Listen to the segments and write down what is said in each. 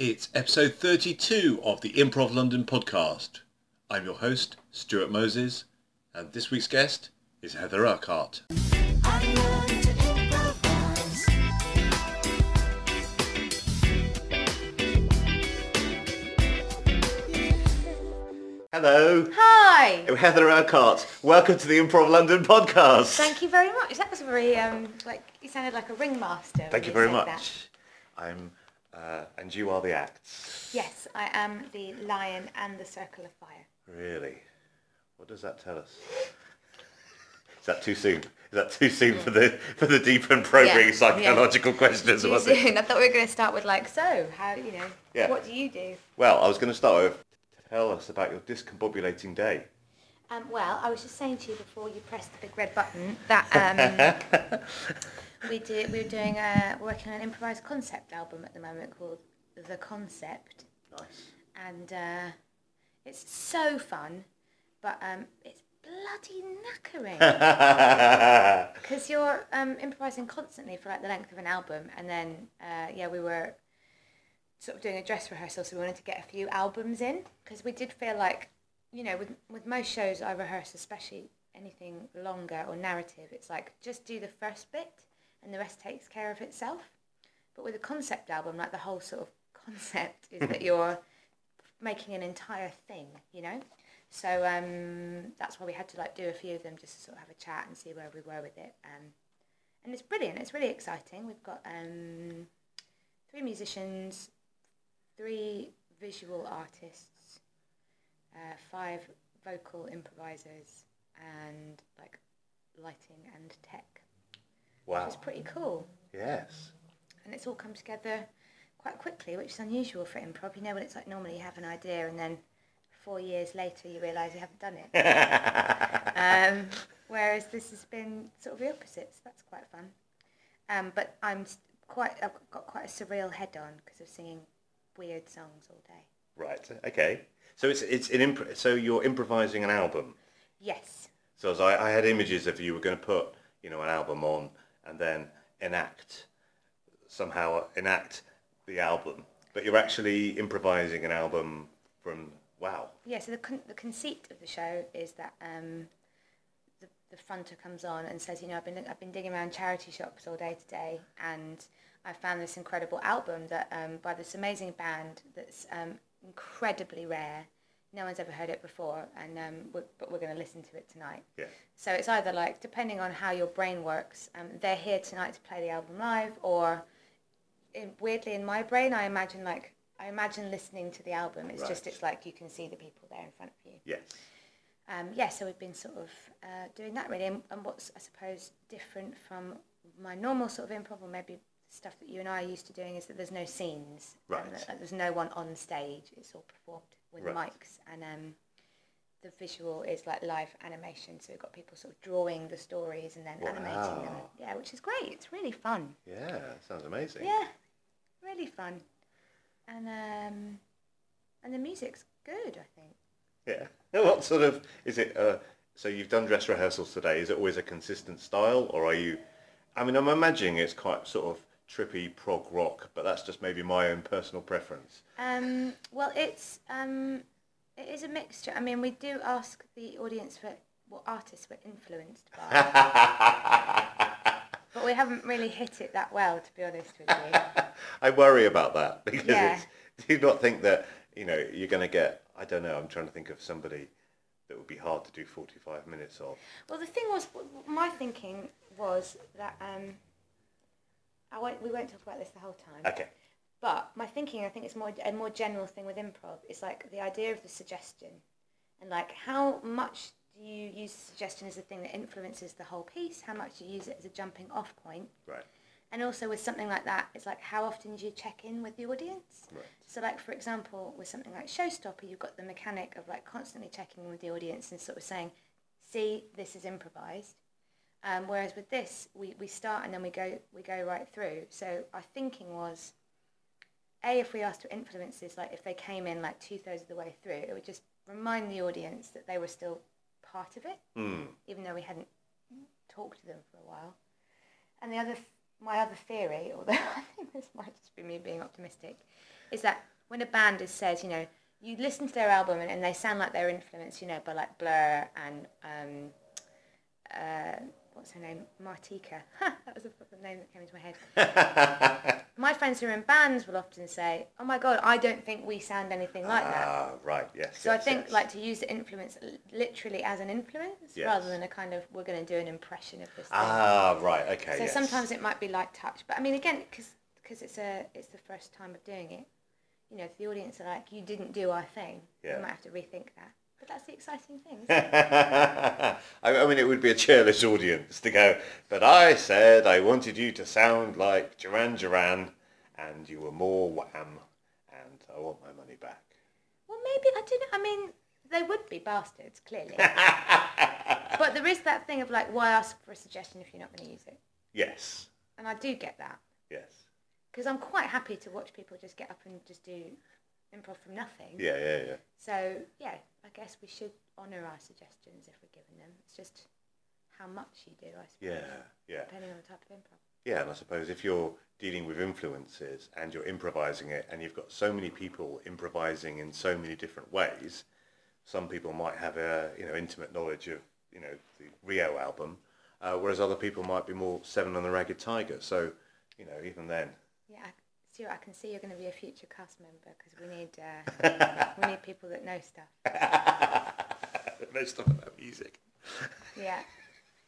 It's episode 32 of the Improv London podcast. I'm your host, Stuart Moses, and this week's guest is Heather Urquhart. Hello, Hi. I'm Heather Urquhart. Welcome to the Improv London podcast. Thank you very much. That was very um like you sounded like a ringmaster. Thank you you very much. that. I'm, uh, and you are the acts. Yes, I am the lion and the circle of fire. Really? What does that tell us? Is that too soon? Is that too soon for the for the deep and probing Yeah, psychological questions? Too was it? soon. I thought we were going to start with like, so how you know, Yeah. what do you do? Well, I was going to start with tell us about your discombobulating day. Um, well, I was just saying to you before you pressed the big red button that um, we do we're doing a working on an improvised concept album at the moment called The Concept. Nice. and uh, it's so fun, but um, it's bloody knackering because you're um, improvising constantly for like the length of an album, and then uh, yeah, we were sort of doing a dress rehearsal, so we wanted to get a few albums in because we did feel like you know with with most shows I rehearse, especially anything longer or narrative, it's like just do the first bit and the rest takes care of itself. But with a concept album, like the whole sort of concept is that you're making an entire thing, you know. So um, that's why we had to like do a few of them just to sort of have a chat and see where we were with it. Um, and it's brilliant. It's really exciting. We've got um, three musicians, three visual artists, uh, five vocal improvisers, and like lighting and tech, Wow. which is pretty cool Yes. and it's all come together quite quickly, which is unusual for improv. You know, when it's like normally you have an idea and then four years later you realise you haven't done it. um, whereas this has been sort of the opposite, so that's quite fun. Um, but I'm quite, I've got quite a surreal head on because of singing weird songs all day. Right. Okay. So it's it's an imp- so you're improvising an album. Yes. So as I, I had images of you were going to put you know an album on and then enact somehow enact the album, but you're actually improvising an album from wow. Yeah, so the, con- the conceit of the show is that um, the, the fronter comes on and says, you know, I've been, I've been digging around charity shops all day today and I found this incredible album that um, by this amazing band that's um, incredibly rare. No one's ever heard it before, and um, we're, but we're going to listen to it tonight. Yeah. So it's either like, depending on how your brain works, um, they're here tonight to play the album live, or in, weirdly in my brain, I imagine like I imagine listening to the album. It's just it's like you can see the people there in front of you. Yes. Um, yeah, so we've been sort of uh, doing that really, and, and what's I suppose different from my normal sort of improv, or maybe stuff that you and I are used to doing, is that there's no scenes. Right. Um, that- there's no one on stage. It's all performed with Right. mics, and um, the visual is like live animation. So we've got people sort of drawing the stories and then animating them. Yeah, which is great. It's really fun. Yeah. Sounds amazing. Yeah, really fun, and um, and the music's good. I think. Yeah. What sort of is it? Uh, so you've done dress rehearsals today. Is it always a consistent style, or are you? I mean, I'm imagining it's quite sort of trippy prog rock, but that's just maybe my own personal preference. Um, well, it's um, it is a mixture. I mean, we do ask the audience for what artists we're influenced by, but we haven't really hit it that well, to be honest with you. I worry about that because Yeah. it's, do you not think that you know you're going to get? I don't know. I'm trying to think of somebody that would be hard to do 45 minutes of. Well, the thing was, my thinking was that um, I won't, we won't talk about this the whole time. Okay. But my thinking, I think it's more a more general thing with improv. Is like the idea of the suggestion, and like how much do you use suggestion as a thing that influences the whole piece? How much do you use it as a jumping off point? Right. And also with something like that, it's like how often do you check in with the audience? Right. So like for example, with something like Showstopper, you've got the mechanic of like constantly checking in with the audience and sort of saying, "See, this is improvised." Um, whereas with this, we, we start and then we go we go right through. So our thinking was, a if we asked for influences, like if they came in like two thirds of the way through, it would just remind the audience that they were still part of it, Hmm. even though we hadn't talked to them for a while. And the other, my other theory, although I think this might just be me being optimistic, is that when a band has said, you know, you listen to their album and, and they sound like they're influenced, you know, by like Blur and um, uh, what's her name, Martika. that was the name that came into my head. my friends who are in bands will often say, "Oh my god, I don't think we sound anything like that." Ah, right. Yes. So I think yes. like to use the influence literally as an influence Yes. rather than a kind of we're going to do an impression of this thing. Ah, right. Okay. so yes. sometimes it might be light touch, but I mean again because it's a it's the first time of doing it. You know, if the audience are like, "You didn't do our thing," Yeah. we might have to rethink that. That's the exciting thing. I I mean, it would be a cheerless audience to go, but I said I wanted you to sound like Duran Duran, and you were more wham, and I want my money back. well, maybe I don't know. I mean, they would be bastards clearly, but there is that thing of like, why ask for a suggestion if you're not going to use it? Yes, And I do get that. yes. because I'm quite happy to watch people just get up and just do improv from nothing. Yeah, yeah, yeah. So yeah, I guess we should honour our suggestions if we're given them. It's just how much you do, I suppose. Yeah, yeah. Depending on the type of improv. Yeah, and I suppose if you're dealing with influences and you're improvising it and you've got so many people improvising in so many different ways, some people might have a you know intimate knowledge of you know the Rio album, uh, whereas other people might be more Seven on the Ragged Tiger. So you know even then, Yeah, Stuart, I can see you're going to be a future cast member because we need uh, we need people that know stuff. know stuff about music. Yeah,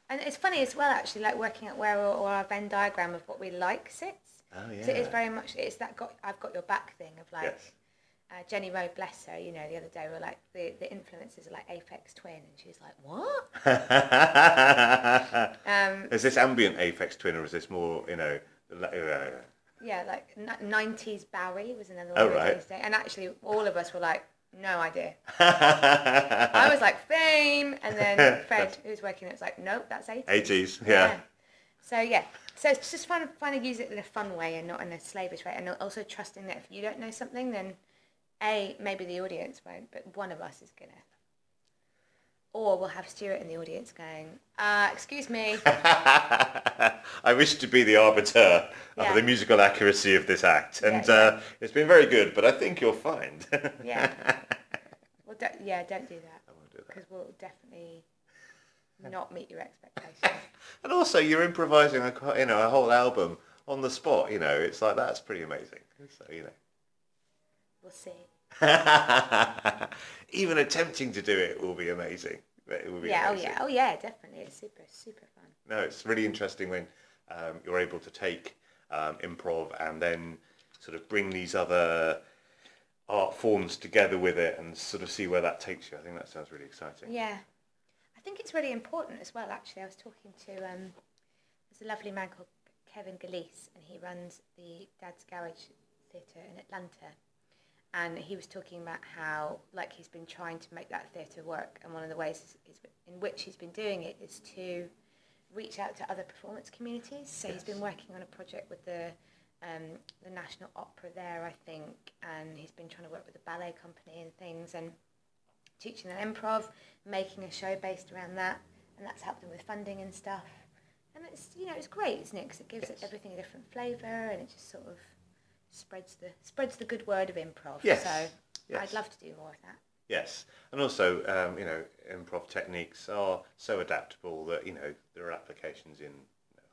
and it's funny as well actually, like working out where all, our Venn diagram of what we like sits. Oh yeah. So it's very much it's that got I've got your back thing of like. yes. uh, Jenny Rowe, bless her, you know, the other day we were like, the, the influences are like Aphex Twin, and she was like, what? Um, is this ambient Aphex Twin or is this more you know? uh, yeah, like 90s Bowie was another Oh, one. we right. And actually, all of us were like, no idea. I was like, fame, and then Fred, who was working it, was like, nope, that's 80s. 80s, yeah. So, yeah. So it's just trying to, trying to use it in a fun way and not in a slavish way. And also trusting that if you don't know something, then A, maybe the audience won't, but one of us is to. Or we'll have Stuart in the audience going, uh, excuse me. I wish to be the arbiter Yeah. of the musical accuracy of this act, and Yeah. Uh, it's been very good. But I think you'll find. Yeah. Well, don't, yeah, don't do that. I won't do that. Because we'll definitely not meet your expectations. And also, you're improvising a you know a whole album on the spot. You know, it's like that's pretty amazing. So you know. We'll see. even attempting to do it will be amazing. It will be Yeah, oh yeah, oh yeah, definitely. It's super, super fun. No, it's really interesting when um, you're able to take um, improv and then sort of bring these other art forms together with it and sort of see where that takes you. I think that sounds really exciting. Yeah. I think it's really important as well, actually. I was talking to, um, there's a lovely man called Kevin Gillese, and he runs the Dad's Garage Theatre in Atlanta. And he was talking about how, like, he's been trying to make that theatre work, and one of the ways is, is in which he's been doing it is to reach out to other performance communities. So he's been working on a project with the um, the National Opera there, I think, and he's been trying to work with the ballet company and things, and teaching them improv, making a show based around that, and that's helped them with funding and stuff. And it's you know it's great, isn't it? Because it gives Yes. everything a different flavour, and it just sort of spreads the spreads the good word of improv. Yes. So Yes. I'd love to do more of that. Yes, and also um, you know improv techniques are so adaptable that you know there are applications in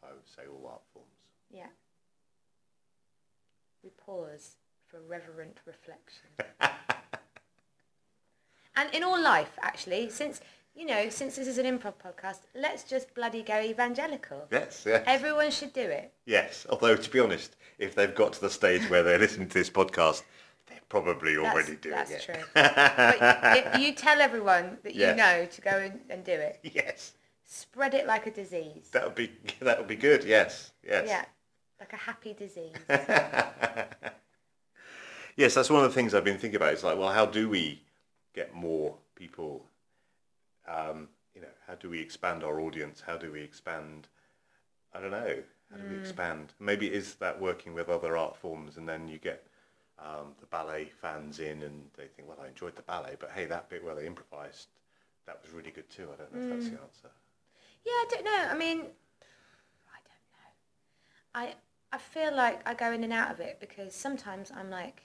I would say all art forms. Yeah. We pause for reverent reflection. and in all life, actually, since you know, since this is an improv podcast, let's just bloody go evangelical. Yes, yes, Everyone should do it. yes. Although to be honest, if they've got to the stage where they're listening to this podcast, they're probably That's, already doing that's it. That's true. but you tell everyone that you Yes. know to go and, and do it. yes, Spread it like a disease. that would be that would be good. Yes, yes. Yeah, like a happy disease. yes, that's one of the things I've been thinking about. It's like, well, how do we get more people? Um, you know, how do we expand our audience? How do we expand? I don't know. How do we expand? Maybe is that working with other art forms, and then you get um, the ballet fans in, and they think, well, I enjoyed the ballet, but hey, that bit where they improvised, that was really good too. I don't know if that's the answer. Yeah, I don't know. I mean, I don't know. I I feel like I go in and out of it because sometimes I'm like,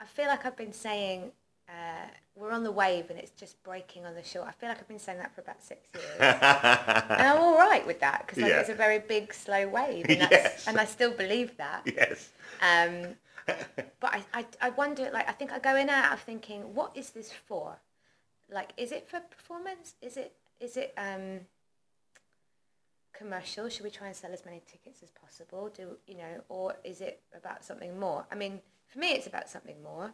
I feel like I've been saying uh, we're on the wave and it's just breaking on the shore. I feel like I've been saying that for about six years. and I'm all right with that because like, Yeah. it's a very big, slow wave. And, that's, Yes. and I still believe that. yes. Um, but I, I, I wonder, like, I think I go in and out of thinking, what is this for? Like, is it for performance? Is it, is it um, commercial? Should we try and sell as many tickets as possible? Do you know, or is it about something more? I mean, for me, it's about something more,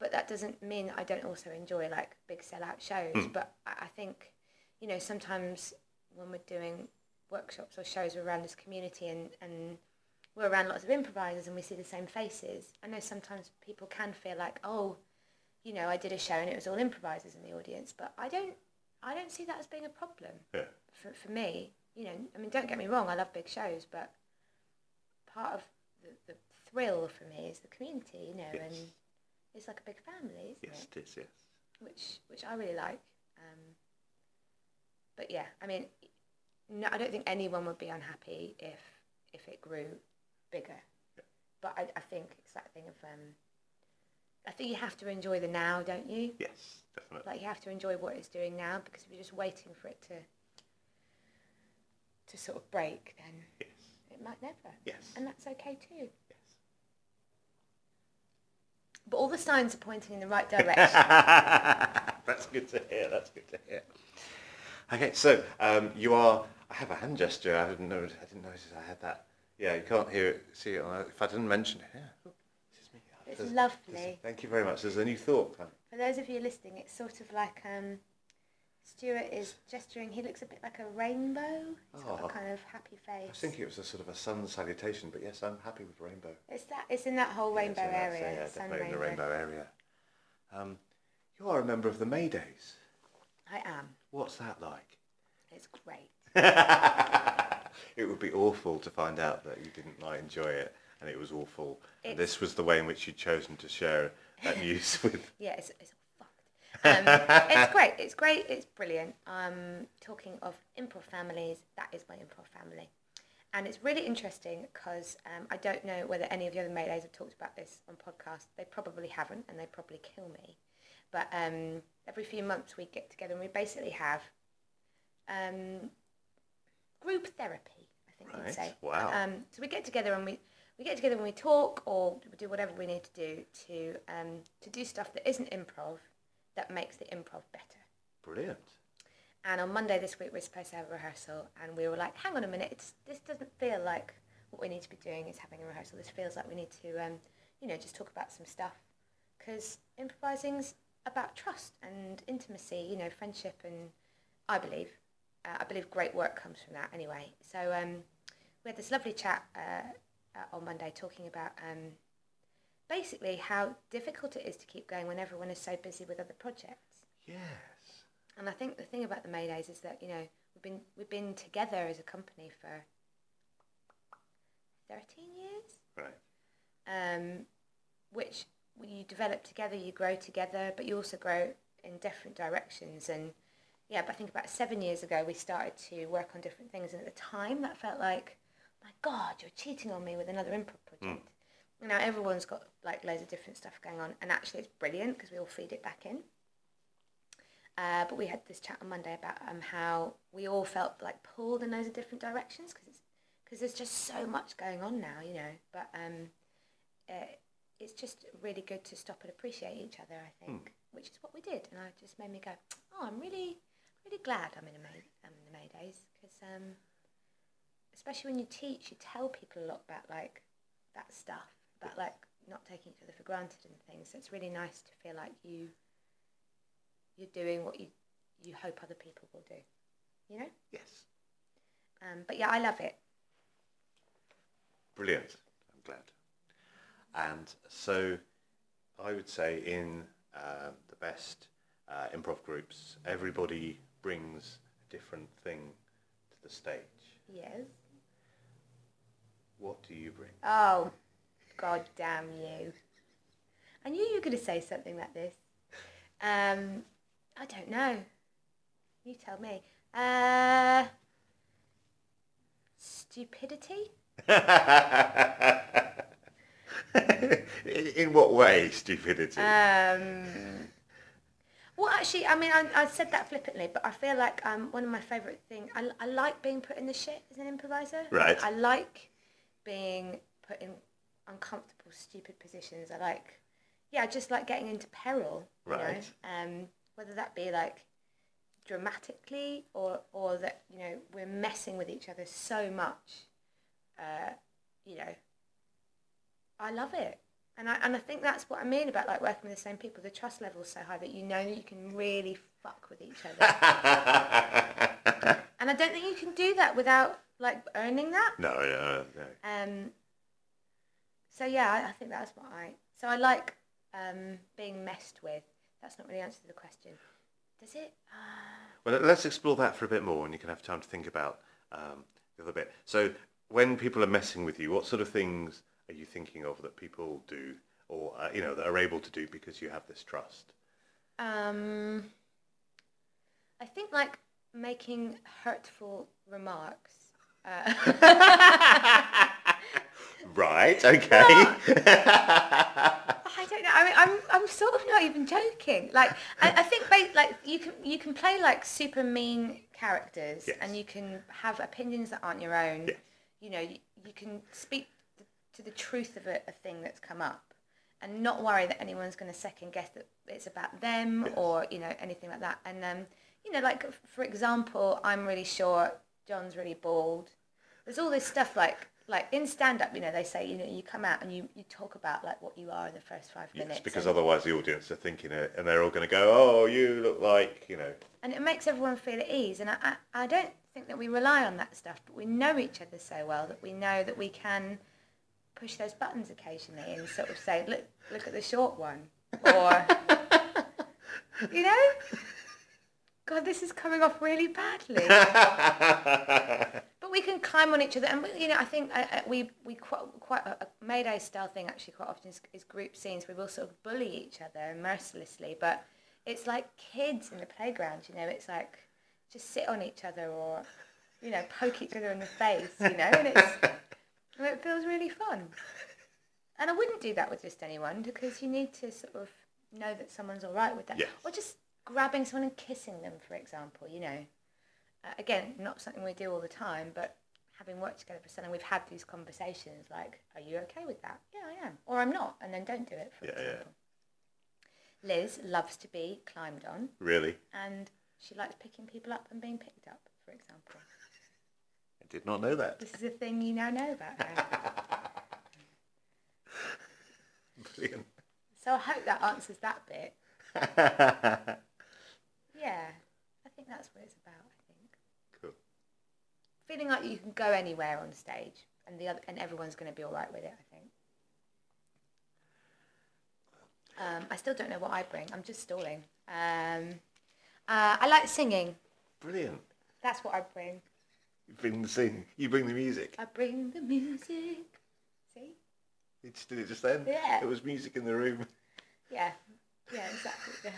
but that doesn't mean I don't also enjoy like big sellout shows. Hmm. But I, I think, you know, sometimes when we're doing workshops or shows around this community and, and we're around lots of improvisers and we see the same faces. I know sometimes people can feel like, oh, you know, I did a show and it was all improvisers in the audience, but I don't, I don't see that as being a problem Yeah. for, for me. You know, I mean, don't get me wrong, I love big shows, but part of the, the thrill for me is the community, you know, Yes. and it's like a big family, isn't Yes, it? it is. Yes. Which, which I really like. Um, but yeah, I mean, no, I don't think anyone would be unhappy if if it grew bigger. But I, I think it's that thing of um, I think you have to enjoy the now, don't you? Yes, definitely. Like you have to enjoy what it's doing now because if you're just waiting for it to to sort of break, then Yes. it might never. Yes. And that's okay too. But all the signs are pointing in the right direction. That's good to hear. That's good to hear. Okay, so um, you are. I have a hand gesture. I didn't know. I didn't notice I had that. Yeah, you can't hear it. See it. On, if I didn't mention it, yeah. This is me. It's There's- lovely. there's- Thank you very much. There's a new thought. For those of you listening, it's sort of like um, Stuart is gesturing. He looks a bit like a rainbow. He's got Oh. a kind of happy face. I was thinking it was a sort of a sun salutation, but yes, I'm happy with rainbow. It's that. It's in that whole rainbow yeah, area. Yeah, sun definitely in the rainbow. rainbow area. Um, you are a member of the Maydays. I am. What's that like? It's great. it would be awful to find out that you didn't like enjoy it and it was awful. And this was the way in which you'd chosen to share that news with. Yeah, it's, it's. Um, it's great. It's great. It's brilliant. Um, talking of improv families, that is my improv family. And it's really interesting because um, I don't know whether any of the other Maydays have talked about this on podcast. They probably haven't, and they probably kill me. But um, every few months we get together and we basically have um, group therapy. I think Right. you'd say. Wow. Um, so we get together and we we get together and we talk or we do whatever we need to do to um, to do stuff that isn't improv that makes the improv better. Brilliant. And on Monday this week we're supposed to have a rehearsal and we were like, hang on a minute, it's, this doesn't feel like what we need to be doing is having a rehearsal. This feels like we need to, um, you know, just talk about some stuff because improvising's about trust and intimacy, you know, friendship and I believe, uh, I believe great work comes from that anyway. So um, we had this lovely chat uh, uh, on Monday talking about um, basically how difficult it is to keep going when everyone is so busy with other projects. Yes. And I think the thing about the Maydays is that you know we've been we've been together as a company for thirteen years, Right. um, which you develop together, you grow together, but you also grow in different directions. And yeah, but I think about seven years ago we started to work on different things, and at the time that felt like, my God, you're cheating on me with another improv project. Now everyone's got like loads of different stuff going on, and actually it's brilliant because we all feed it back in. Uh, but we had this chat on Monday about um, how we all felt like pulled in loads of different directions because because there's just so much going on now, you know. But um, uh, it's just really good to stop and appreciate each other, I think, which is what we did, and it just made me go, oh, I'm really, really glad I'm in the May, I'm in the Maydays because um, especially when you teach, you tell people a lot about like that stuff, about like not taking each other for granted and things. So it's really nice to feel like you you're doing what you you hope other people will do. You know? Yes. Um, but yeah, I love it. Brilliant. I'm glad. And so I would say in um, the best uh, improv groups, everybody brings a different thing to the stage. Yes. What do you bring? Oh, god damn you. I knew you were going to say something like this. Um, I don't know. You tell me. Uh, stupidity? in, what way, stupidity? Um, well, actually, I mean, I, I said that flippantly, but I feel like um, one of my favourite things, I, I like being put in the shit as an improviser. Right. I like being put in uncomfortable, stupid positions. I like, yeah, I just like getting into peril. You Right. Know? Um, whether that be like dramatically or, or that, you know, we're messing with each other so much. Uh, you know, I love it. And I, and I think that's what I mean about like working with the same people. The trust level's so high that you know that you can really fuck with each other. and I don't think you can do that without like earning that. no, yeah, no. Um, so yeah, I, think that's what I. So I like um, being messed with. That's not really answer to the question. Does it? Uh, Well, let's explore that for a bit more, and you can have time to think about um, the other bit. So, when people are messing with you, what sort of things are you thinking of that people do, or uh, you know, that are able to do because you have this trust? um, I think like making hurtful remarks. Uh, Right. Okay. I don't know. I mean, I'm I'm sort of not even joking. Like, I, I think ba- like you can you can play like super mean characters, Yes. and you can have opinions that aren't your own. Yes. You know, you, you can speak th- to the truth of a, a thing that's come up, and not worry that anyone's going to second guess that it's about them Yes. or you know anything like that. And um, you know, like for example, I'm really short. John's really bald. There's all this stuff like like in stand up, you know, they say, you know, you come out and you, you talk about like what you are in the first five minutes. yes, because and, otherwise the audience are thinking it, and they're all going to go, "Oh, you look like you know." and it makes everyone feel at ease. And I, I, I don't think that we rely on that stuff, but we know each other so well that we know that we can push those buttons occasionally and sort of say, look, look at the short one. Or, you know, God, this is coming off really badly. But we can climb on each other, and we, you know, I think uh, uh, we we quite quite a, a Mayday style thing actually quite often is, is group scenes where we'll sort of bully each other mercilessly, but it's like kids in the playground, you know. It's like just sit on each other or you know poke each other in the face, you know, and it's and it feels really fun. And I wouldn't do that with just anyone because you need to sort of know that someone's all right with that, Yes. or just grabbing someone and kissing them, for example, you know. Again, not something we do all the time, but having worked together for so long, we've had these conversations like, are you okay with that? Yeah, I am. Or I'm not, and then don't do it, for Yeah, yeah. Liz loves to be climbed on, really, and she likes picking people up and being picked up, for example. I did not know that. This is a thing you now know about her. Brilliant. so I hope that answers that bit. Yeah, I think that's what it's about, I think. cool. Feeling like you can go anywhere on stage and the other, and everyone's going to be all right with it, I think. Um, I still don't know what I bring. I'm just stalling. Um, uh, I like singing. Brilliant. That's what I bring. You bring the sing. You bring the music. I bring the music. See? You just did it just then. Yeah. It was music in the room. Yeah. Yeah, exactly. Yeah.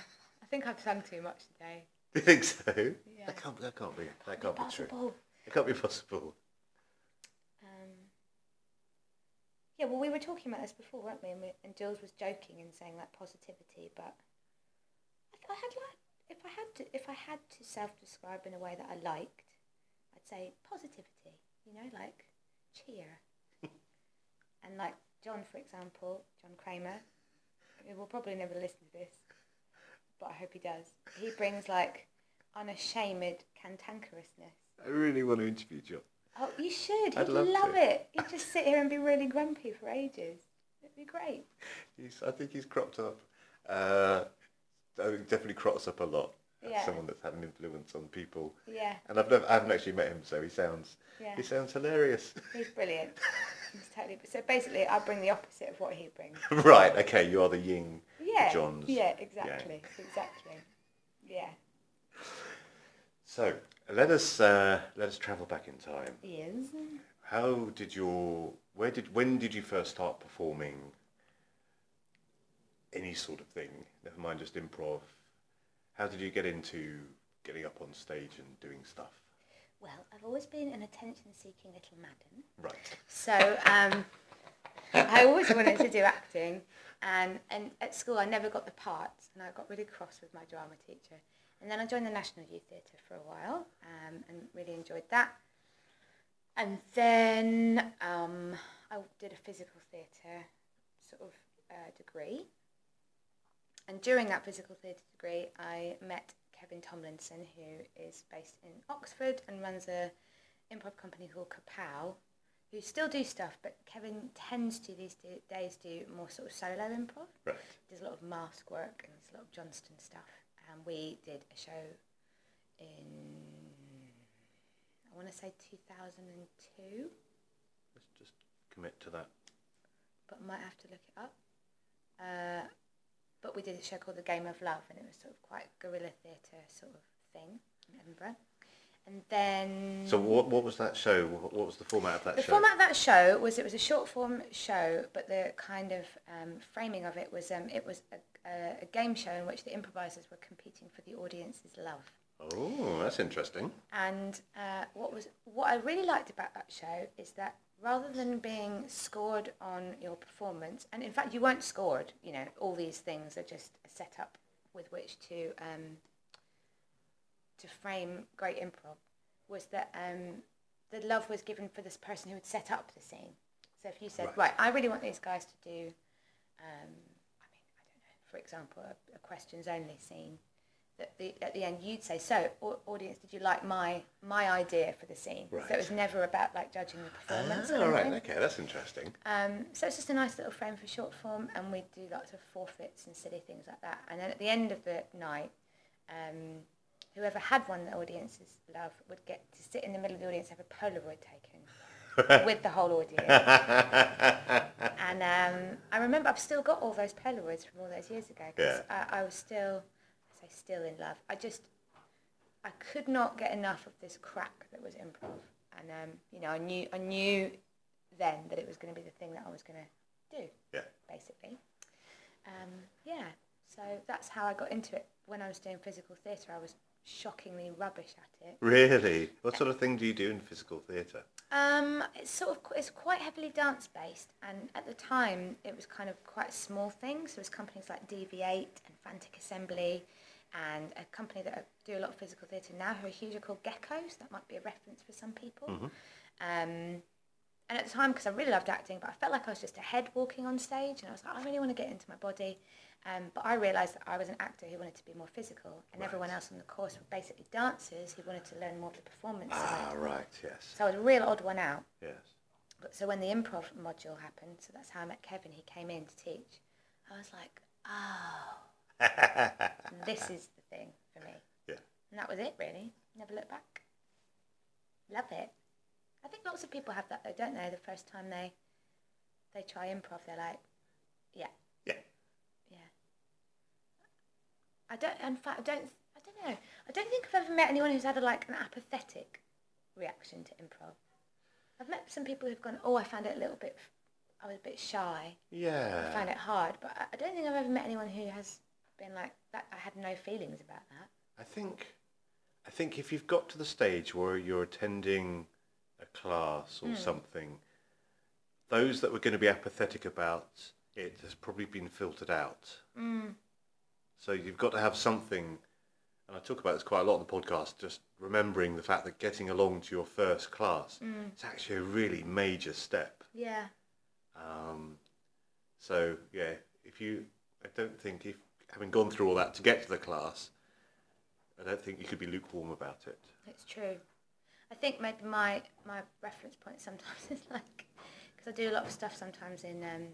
I think I've sung too much today. Do you think so? Yeah. That can't. That can't be. That can't be true. It can't be possible. Um, yeah, well, we were talking about this before, weren't we? And, we, and Jules was joking and saying like positivity, but I, th- I had like if I had to if I had to self-describe in a way that I liked, I'd say positivity. You know, like cheer. and like John, for example, John Cremer, he will probably never listen to this, but I hope he does. He brings like unashamed cantankerousness. I really want to interview John. Oh, you should. I'd He'd love love, it. He'd just sit here and be really grumpy for ages. It'd be great. He's, I think he's cropped up. Uh, I think definitely crops up a lot. as Yeah. Someone that's had an influence on people. Yeah, And I've never, I haven't actually met him, so he sounds, yeah. he sounds hilarious. He's brilliant. He's totally. So basically, I bring the opposite of what he brings. right. Okay. You are the Ying. Yeah. John's Yeah. Exactly. Exactly. Yeah. So let us uh, let us travel back in time. He is. How did your where did when did you first start performing any sort of thing? Never mind just improv. How did you get into getting up on stage and doing stuff? Well, I've always been an attention-seeking little madam. Right. So, um, I always wanted to do acting, and and at school I never got the parts, and I got really cross with my drama teacher. And then I joined the National Youth Theatre for a while, um, and really enjoyed that. And then um, I did a physical theatre sort of uh, degree. And during that physical theatre degree, I met Kevin Tomlinson, who is based in Oxford and runs a improv company called Kapow, who still do stuff, but Kevin tends to these days do more sort of solo improv. Right. There's a lot of mask work and there's a lot of Johnstone stuff. And we did a show in, I want to say 2002, Let's just commit to that. but I might have to look it up. Uh, but we did a show called The Game of Love, and it was sort of quite guerrilla theatre sort of thing in Edinburgh. And then So what, what was that show? What, what was the format of that show? the show? format of that show was it was a short form show, but the kind of um, framing of it was um, it was a, a, a game show in which the improvisers were competing for the audience's love. Oh, that's interesting. And uh, what was what I really liked about that show is that rather than being scored on your performance, and in fact you weren't scored, you know, all these things are just a setup with which to um, to frame great improv, was that um, the love was given for this person who had set up the scene. So if you said, Right. right, I really want these guys to do, um, I mean, I don't know, for example, a, a questions only scene, that the, at the end you'd say, so au- audience, did you like my my idea for the scene? So it was never about like judging the performance. Ah, or right. Okay, that's interesting. Um, so it's just a nice little frame for short form, and we do lots of forfeits and silly things like that. And then at the end of the night, um, whoever had won the audience's love would get to sit in the middle of the audience, have a Polaroid taken with the whole audience. and um, I remember I've still got all those Polaroids from all those years ago because Yeah. I, I was still, I say still in love. I just, I could not get enough of this crack that was improv, and um, you know, I knew, I knew then that it was going to be the thing that I was going to do, Yeah. basically. Um, yeah, so that's how I got into it. When I was doing physical theatre, I was shockingly rubbish at it. Really? What sort of thing do you do in physical theatre? Um, it's sort of it's quite heavily dance based, and at the time it was kind of quite a small thing. So it was companies like DV8 and Frantic Assembly, and a company that do a lot of physical theatre now who are huge are called Geckos. That might be a reference for some people. Um, and at the time, because I really loved acting, but I felt like I was just a head walking on stage, and I was like, I really want to get into my body. Um, but I realised that I was an actor who wanted to be more physical, and Right. everyone else on the course were basically dancers who wanted to learn more of the performance Ah, side. right. Yes. So I was a real odd one out. Yes. But so when the improv module happened, so that's how I met Kevin. He came in to teach. I was like, oh, this is the thing for me. Yeah. And that was it, really. Never looked back. Love it. I think lots of people have that though, don't they? The first time they they try improv, they're like, yeah, Yeah. yeah. I don't. In fact, I don't. I don't know. I don't think I've ever met anyone who's had a, like an apathetic reaction to improv. I've met some people who've gone, oh, I found it a little bit. I was a bit shy. Yeah, I found it hard, but I- I don't think I've ever met anyone who has been like that. I had no feelings about that. I think, I think if you've got to the stage where you're attending a class or something, those that were going to be apathetic about it has probably been filtered out. Mm. So you've got to have something, and I talk about this quite a lot on the podcast, just remembering the fact that getting along to your first class is actually a really major step. Yeah. Um, so yeah, if you, I don't think if having gone through all that to get to the class, I don't think you could be lukewarm about it. It's true. I think maybe my my reference point sometimes is like because I do a lot of stuff sometimes in um,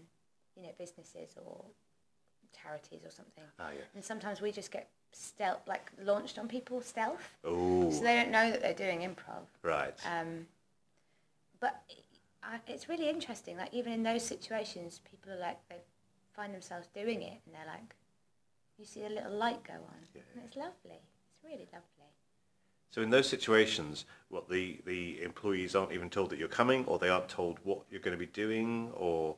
you know businesses or charities or something, Ah, yeah. and sometimes we just get stealth like launched on people stealth, Oh, so they don't know that they're doing improv. right. Um, but I, it's really interesting. Like even in those situations, people are like they find themselves doing it, and they're like, you see a little light go on, Yeah. and it's lovely. It's really lovely. So in those situations, what the, the employees aren't even told that you're coming, or they aren't told what you're going to be doing, or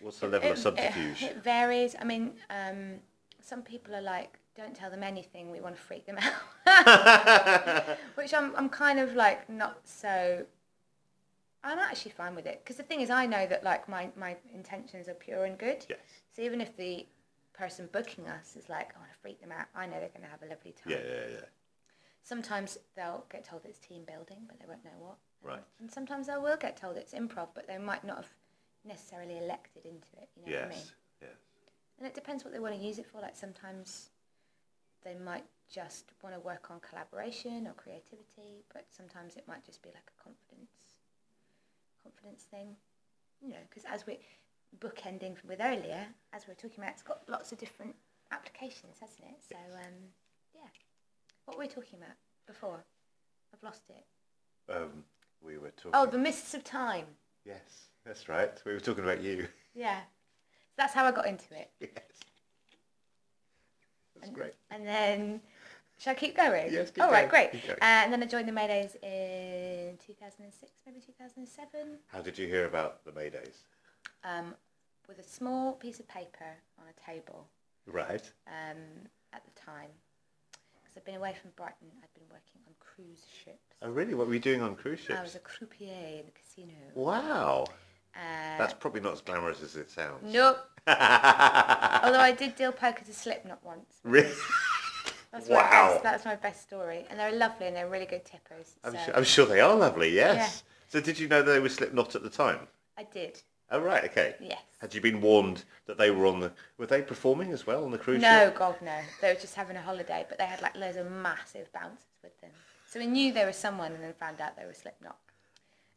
what's the level of It- subterfuge? It, varies. I mean, um, some people are like, don't tell them anything. We want to freak them out. Which I'm, I'm kind of like not so I'm actually fine with it because the thing is, I know that like my my intentions are pure and good. Yes. So even if the person booking us is like, I want to freak them out, I know they're going to have a lovely time. Yeah, yeah, yeah. Sometimes they'll get told it's team building, but they won't know what. Right. And sometimes they will get told it's improv, but they might not have necessarily elected into it. You know Yes. what I mean? Yes. And it depends what they want to use it for. Like sometimes they might just want to work on collaboration or creativity, but sometimes it might just be like a confidence, confidence thing. You know, because as we bookending with earlier, as we were talking about, it's got lots of different applications, hasn't it? So um, yeah, what were we talking about before? I've lost it. Um, we were talking. Oh, the mists of time. Yes, that's right. We were talking about you. Yeah, so that's how I got into it. Yes. That's And, great. And then, shall I keep going? Yes, keep All right, going, great. Uh, and then I joined the Maydays in 2006, maybe 2007, How did you hear about the Maydays? um, with a small piece of paper on a table Right. um, at the time. Because I've been away from Brighton, I've been working on cruise ships. Oh, really? What were you doing on cruise ships? I was a croupier in the casino. Wow. Uh, That's probably not as glamorous as it sounds. Nope. Although I did deal poker to Slipknot once. really? That's Wow. My best, that's my best story. And they're lovely and they're really good tippers. I'm, so sure, I'm sure they are lovely, yes. Yeah. So did you know they were Slipknot at the time? I did, Oh, right, okay. yes. Had you been warned that they were on the... Were they performing as well on the cruise No, ship? God, no. They were just having a holiday, but they had like loads of massive bouncers with them. So we knew they were someone and then found out they were Slipknot.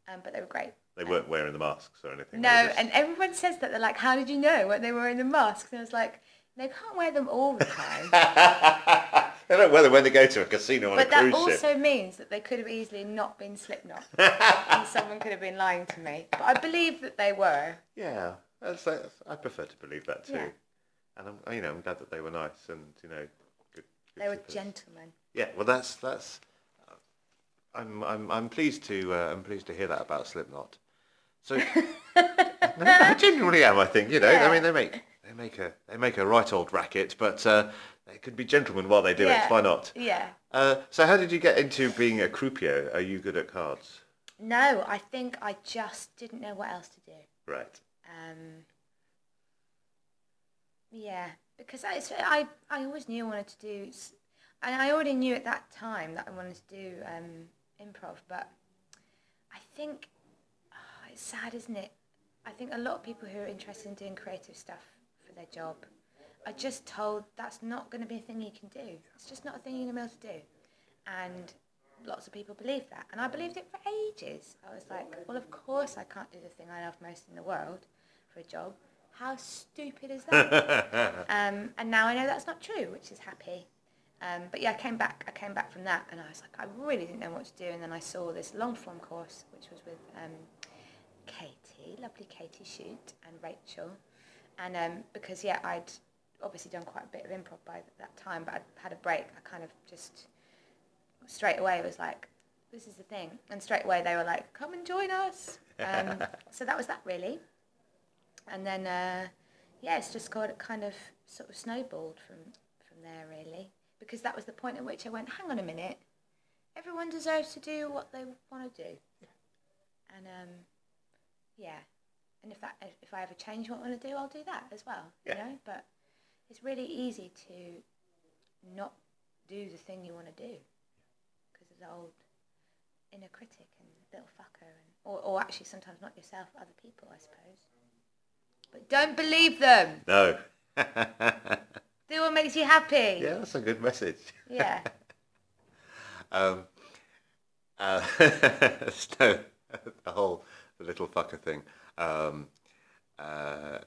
Um, but they were great. They weren't wearing the masks or anything. No, just- and everyone says that. They're like, how did you know when they were in the masks? And I was like, they can't wear them all the time. they don't wear them when they go to a casino on but a that also means that they could have easily not been Slipknot. and someone could have been lying to me. But I believe that they were. Yeah, that's, that's, I prefer to believe that too. Yeah. And I'm, you know, I'm glad that they were nice and you know, good. good They were gentlemen. Yeah, well, that's that's. uh, I'm I'm I'm pleased to uh, I'm pleased to hear that about Slipknot. So I genuinely am. I think you know. Yeah. I mean, they make they make a they make a right old racket, but uh, they could be gentlemen while they do Yeah. it. Why not? Yeah. Uh, so how did you get into being a croupier? Are you good at cards? No, I think I just didn't know what else to do. Right. Um, yeah, because I, so I, I always knew I wanted to do, and I already knew at that time that I wanted to do um, improv, but I think oh, it's sad, isn't it? I think a lot of people who are interested in doing creative stuff for their job are just told that's not going to be a thing you can do. It's just not a thing you're going to be able to do. And lots of people believe that. And I believed it for ages. I was like, well, of course I can't do the thing I love most in the world for a job. How stupid is that? um, and now I know that's not true, which is happy. Um, but yeah, I came back. I came back from that, and I was like, I really didn't know what to do. And then I saw this long form course, which was with um, Katie, lovely Katie Schutte, and Rachel. And um, because yeah, I'd obviously done quite a bit of improv by that time, but I'd had a break. I kind of just straight away was like, this is the thing. And straight away they were like, come and join us. Um, so that was that really. And then, uh, yeah, it's just got kind of sort of snowballed from, from there really. Because that was the point at which I went, hang on a minute, everyone deserves to do what they want to do. And um, yeah, and if that if I ever change what I want to do, I'll do that as well. Yeah. You know, but it's really easy to not do the thing you want to do because of the old inner critic and little fucker, and or, or actually sometimes not yourself, other people, I suppose. But don't believe them. No. Do what makes you happy. yeah, that's a good message. Yeah. Um, uh, so the whole the little fucker thing um, uh,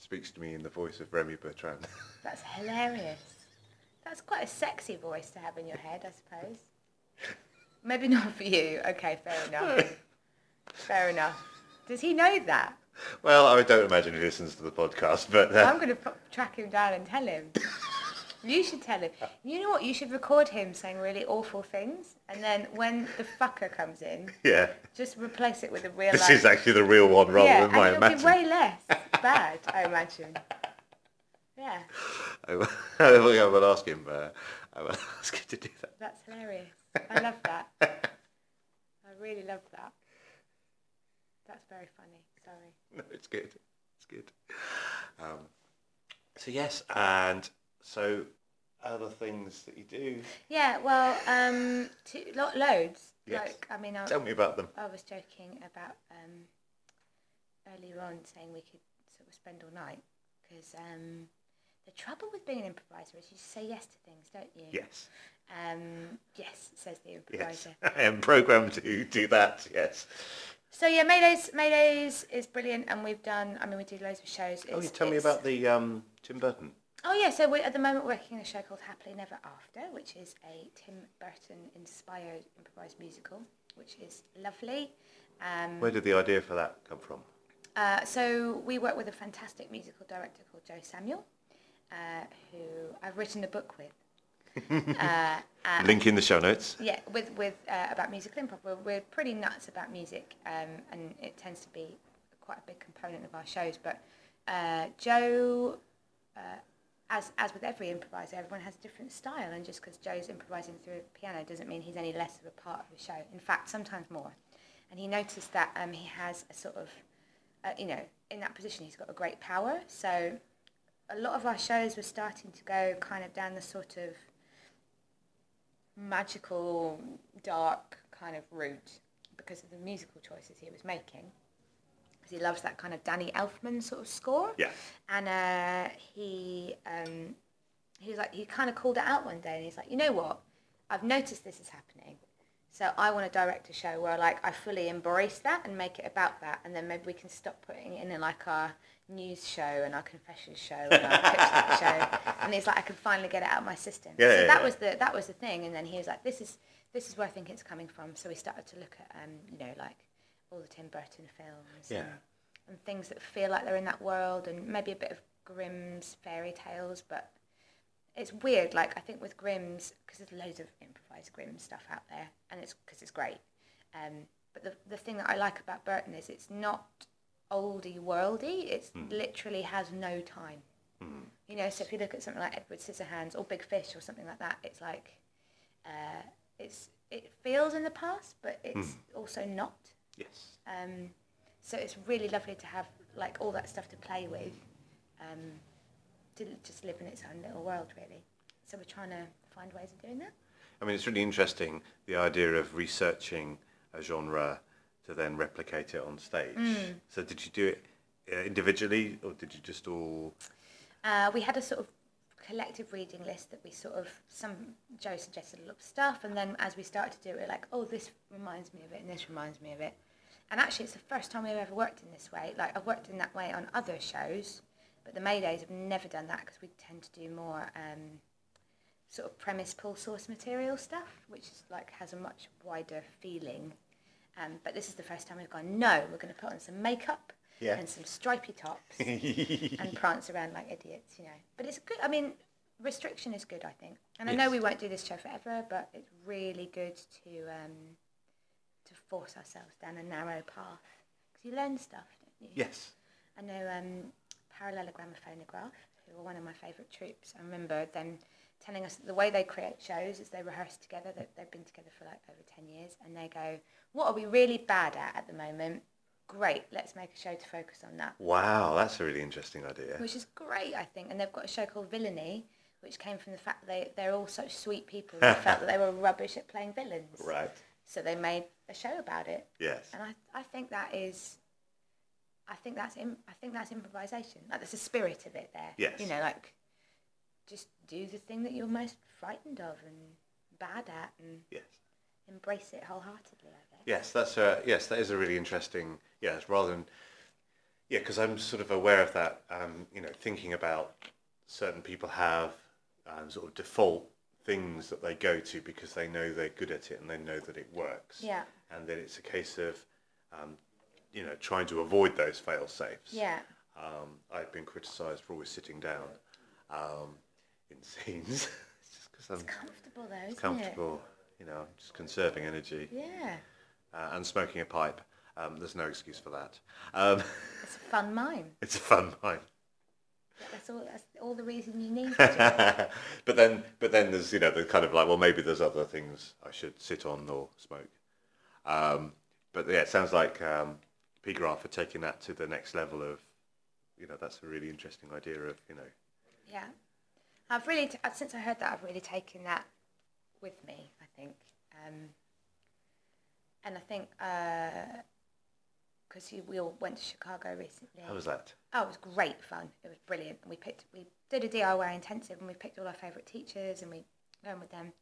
speaks to me in the voice of Remy Bertrand. That's hilarious. That's quite a sexy voice to have in your head, I suppose. Maybe not for you. Okay, fair enough. fair enough. Does he know that? well, I don't imagine he listens to the podcast, but uh, I'm going to track him down and tell him. You should tell him. You know what? You should record him saying really awful things, and then when the fucker comes in, yeah, just replace it with a real. this life- is actually the real one rather yeah, than my and it'll be way less bad, I imagine. Yeah, I will, I will I will ask him. Uh, I will ask him to do that. that's hilarious. I love that. I really love that. That's very funny. Sorry. No, it's good. It's good. Um, so yes, and so other things that you do. Yeah. Well, um, two, lo- loads. Yes. Like, I mean, I, Tell me about them. I was joking about um, earlier on saying we could sort of spend all night because um, the trouble with being an improviser is you say yes to things, don't you? Yes. Um, yes, says the Yes. improviser. I am programmed to do that. Yes. So yeah, Maydays, Maydays is brilliant, and we've done. I mean, we do loads of shows. Oh, you tell me about the um, Tim Burton. Oh yeah, so we're at the moment working on a show called Happily Never After, which is a Tim Burton inspired improvised musical, which is lovely. Um, Where did the idea for that come from? uh, so we work with a fantastic musical director called Joe Samuel, uh, who I've written a book with. uh, Link in the show notes. yeah, with with uh, about musical improv. We're, we're pretty nuts about music, um, and it tends to be quite a big component of our shows. But uh, Joe, uh, as as with every improviser, everyone has a different style, and just because Joe's improvising through a piano doesn't mean he's any less of a part of the show. In fact, sometimes more. And he noticed that um, he has a sort of, uh, you know, in that position, he's got a great power. So a lot of our shows were starting to go kind of down the sort of magical, dark kind of route because of the musical choices he was making. Because he loves that kind of Danny Elfman sort of score. Yeah. And uh, he um, he was like he kind of called it out one day, and he's like, you know what? I've noticed this is happening. So I want to direct a show where like I fully embrace that and make it about that, and then maybe we can stop putting it in like our news show and our confession show and our show. And he's like, I can finally get it out of my system. Yeah, so yeah, that yeah. was the that was the thing. And then he was like, this is this is where I think it's coming from. So we started to look at um, you know like all the Tim Burton films. Yeah. And, and things that feel like they're in that world, and maybe a bit of Grimm's fairy tales, but it's weird. Like I think with Grimm's, because there's loads of improvised Grimm stuff out there, and it's because it's great. Um, but the the thing that I like about Burton is it's not oldie worldy. It's literally has no time. You know, so if you look at something like Edward Scissorhands or Big Fish or something like that, it's like uh, it's it feels in the past, but it's also not. Yes. Um, so it's really lovely to have like all that stuff to play with, um, to just live in its own little world, really. So we're trying to find ways of doing that. I mean, it's really interesting the idea of researching a genre to then replicate it on stage. So did you do it uh, individually, or did you just all? Uh, we had a sort of collective reading list that we sort of some Joe suggested a lot of stuff, and then as we started to do it, we're like, oh, this reminds me of it, and this reminds me of it. And actually, it's the first time we've ever worked in this way. Like I've worked in that way on other shows, but the Maydays have never done that because we tend to do more um, sort of premise pull source material stuff, which is like has a much wider feeling. Um, but this is the first time we've gone. No, we're going to put on some makeup Yeah. and some stripy tops and prance around like idiots, you know. But it's good. I mean, restriction is good, I think. And I know we won't do this show forever, but it's really good to um, to force ourselves down a narrow path because you learn stuff, don't you? yes. I know um, Parallelogramophonograph, who are one of my favourite troops. I remember them telling us that the way they create shows is they rehearse together. That they've been together for like over ten years, and they go, "What are we really bad at at the moment? Great, let's make a show to focus on that." Wow, that's a really interesting idea. which is great, I think. And they've got a show called Villainy, which came from the fact that they, they're all such sweet people who felt that they were rubbish at playing villains. Right. So they made a show about it. Yes. And I, I think that is, I think that's Im- I think that's improvisation. Like there's a spirit of it there. Yes. You know, like just do the thing that you're most frightened of and bad at, and Yes. embrace it wholeheartedly. I guess. Yes, that's a, yes, that is a really interesting. Yes, rather than yeah, because I'm sort of aware of that. Um, you know, thinking about certain people have um, sort of default things that they go to because they know they're good at it and they know that it works. Yeah. And then it's a case of um, you know trying to avoid those fail safes. Yeah. Um, I've been criticised for always sitting down um, in scenes. it's just because I'm It's comfortable though, isn't comfortable. You know, just conserving energy? Yeah. uh, and smoking a pipe. Um, there's no excuse for that. Um, It's a fun mime. it's a fun time. That's all. That's all the reason you need. To do but then, but then there's you know the kind of like well maybe there's other things I should sit on or smoke. Um, but yeah, it sounds like um, P. Grant for taking that to the next level of, you know, that's a really interesting idea of, you know, Yeah, I've really t- uh, since I heard that I've really taken that with me. I think, um, and I think because we all went to Chicago recently. how was that? Oh, it was great fun. It was brilliant. And We picked, we did a DIY intensive, and we picked all our favourite teachers, and we learned with them.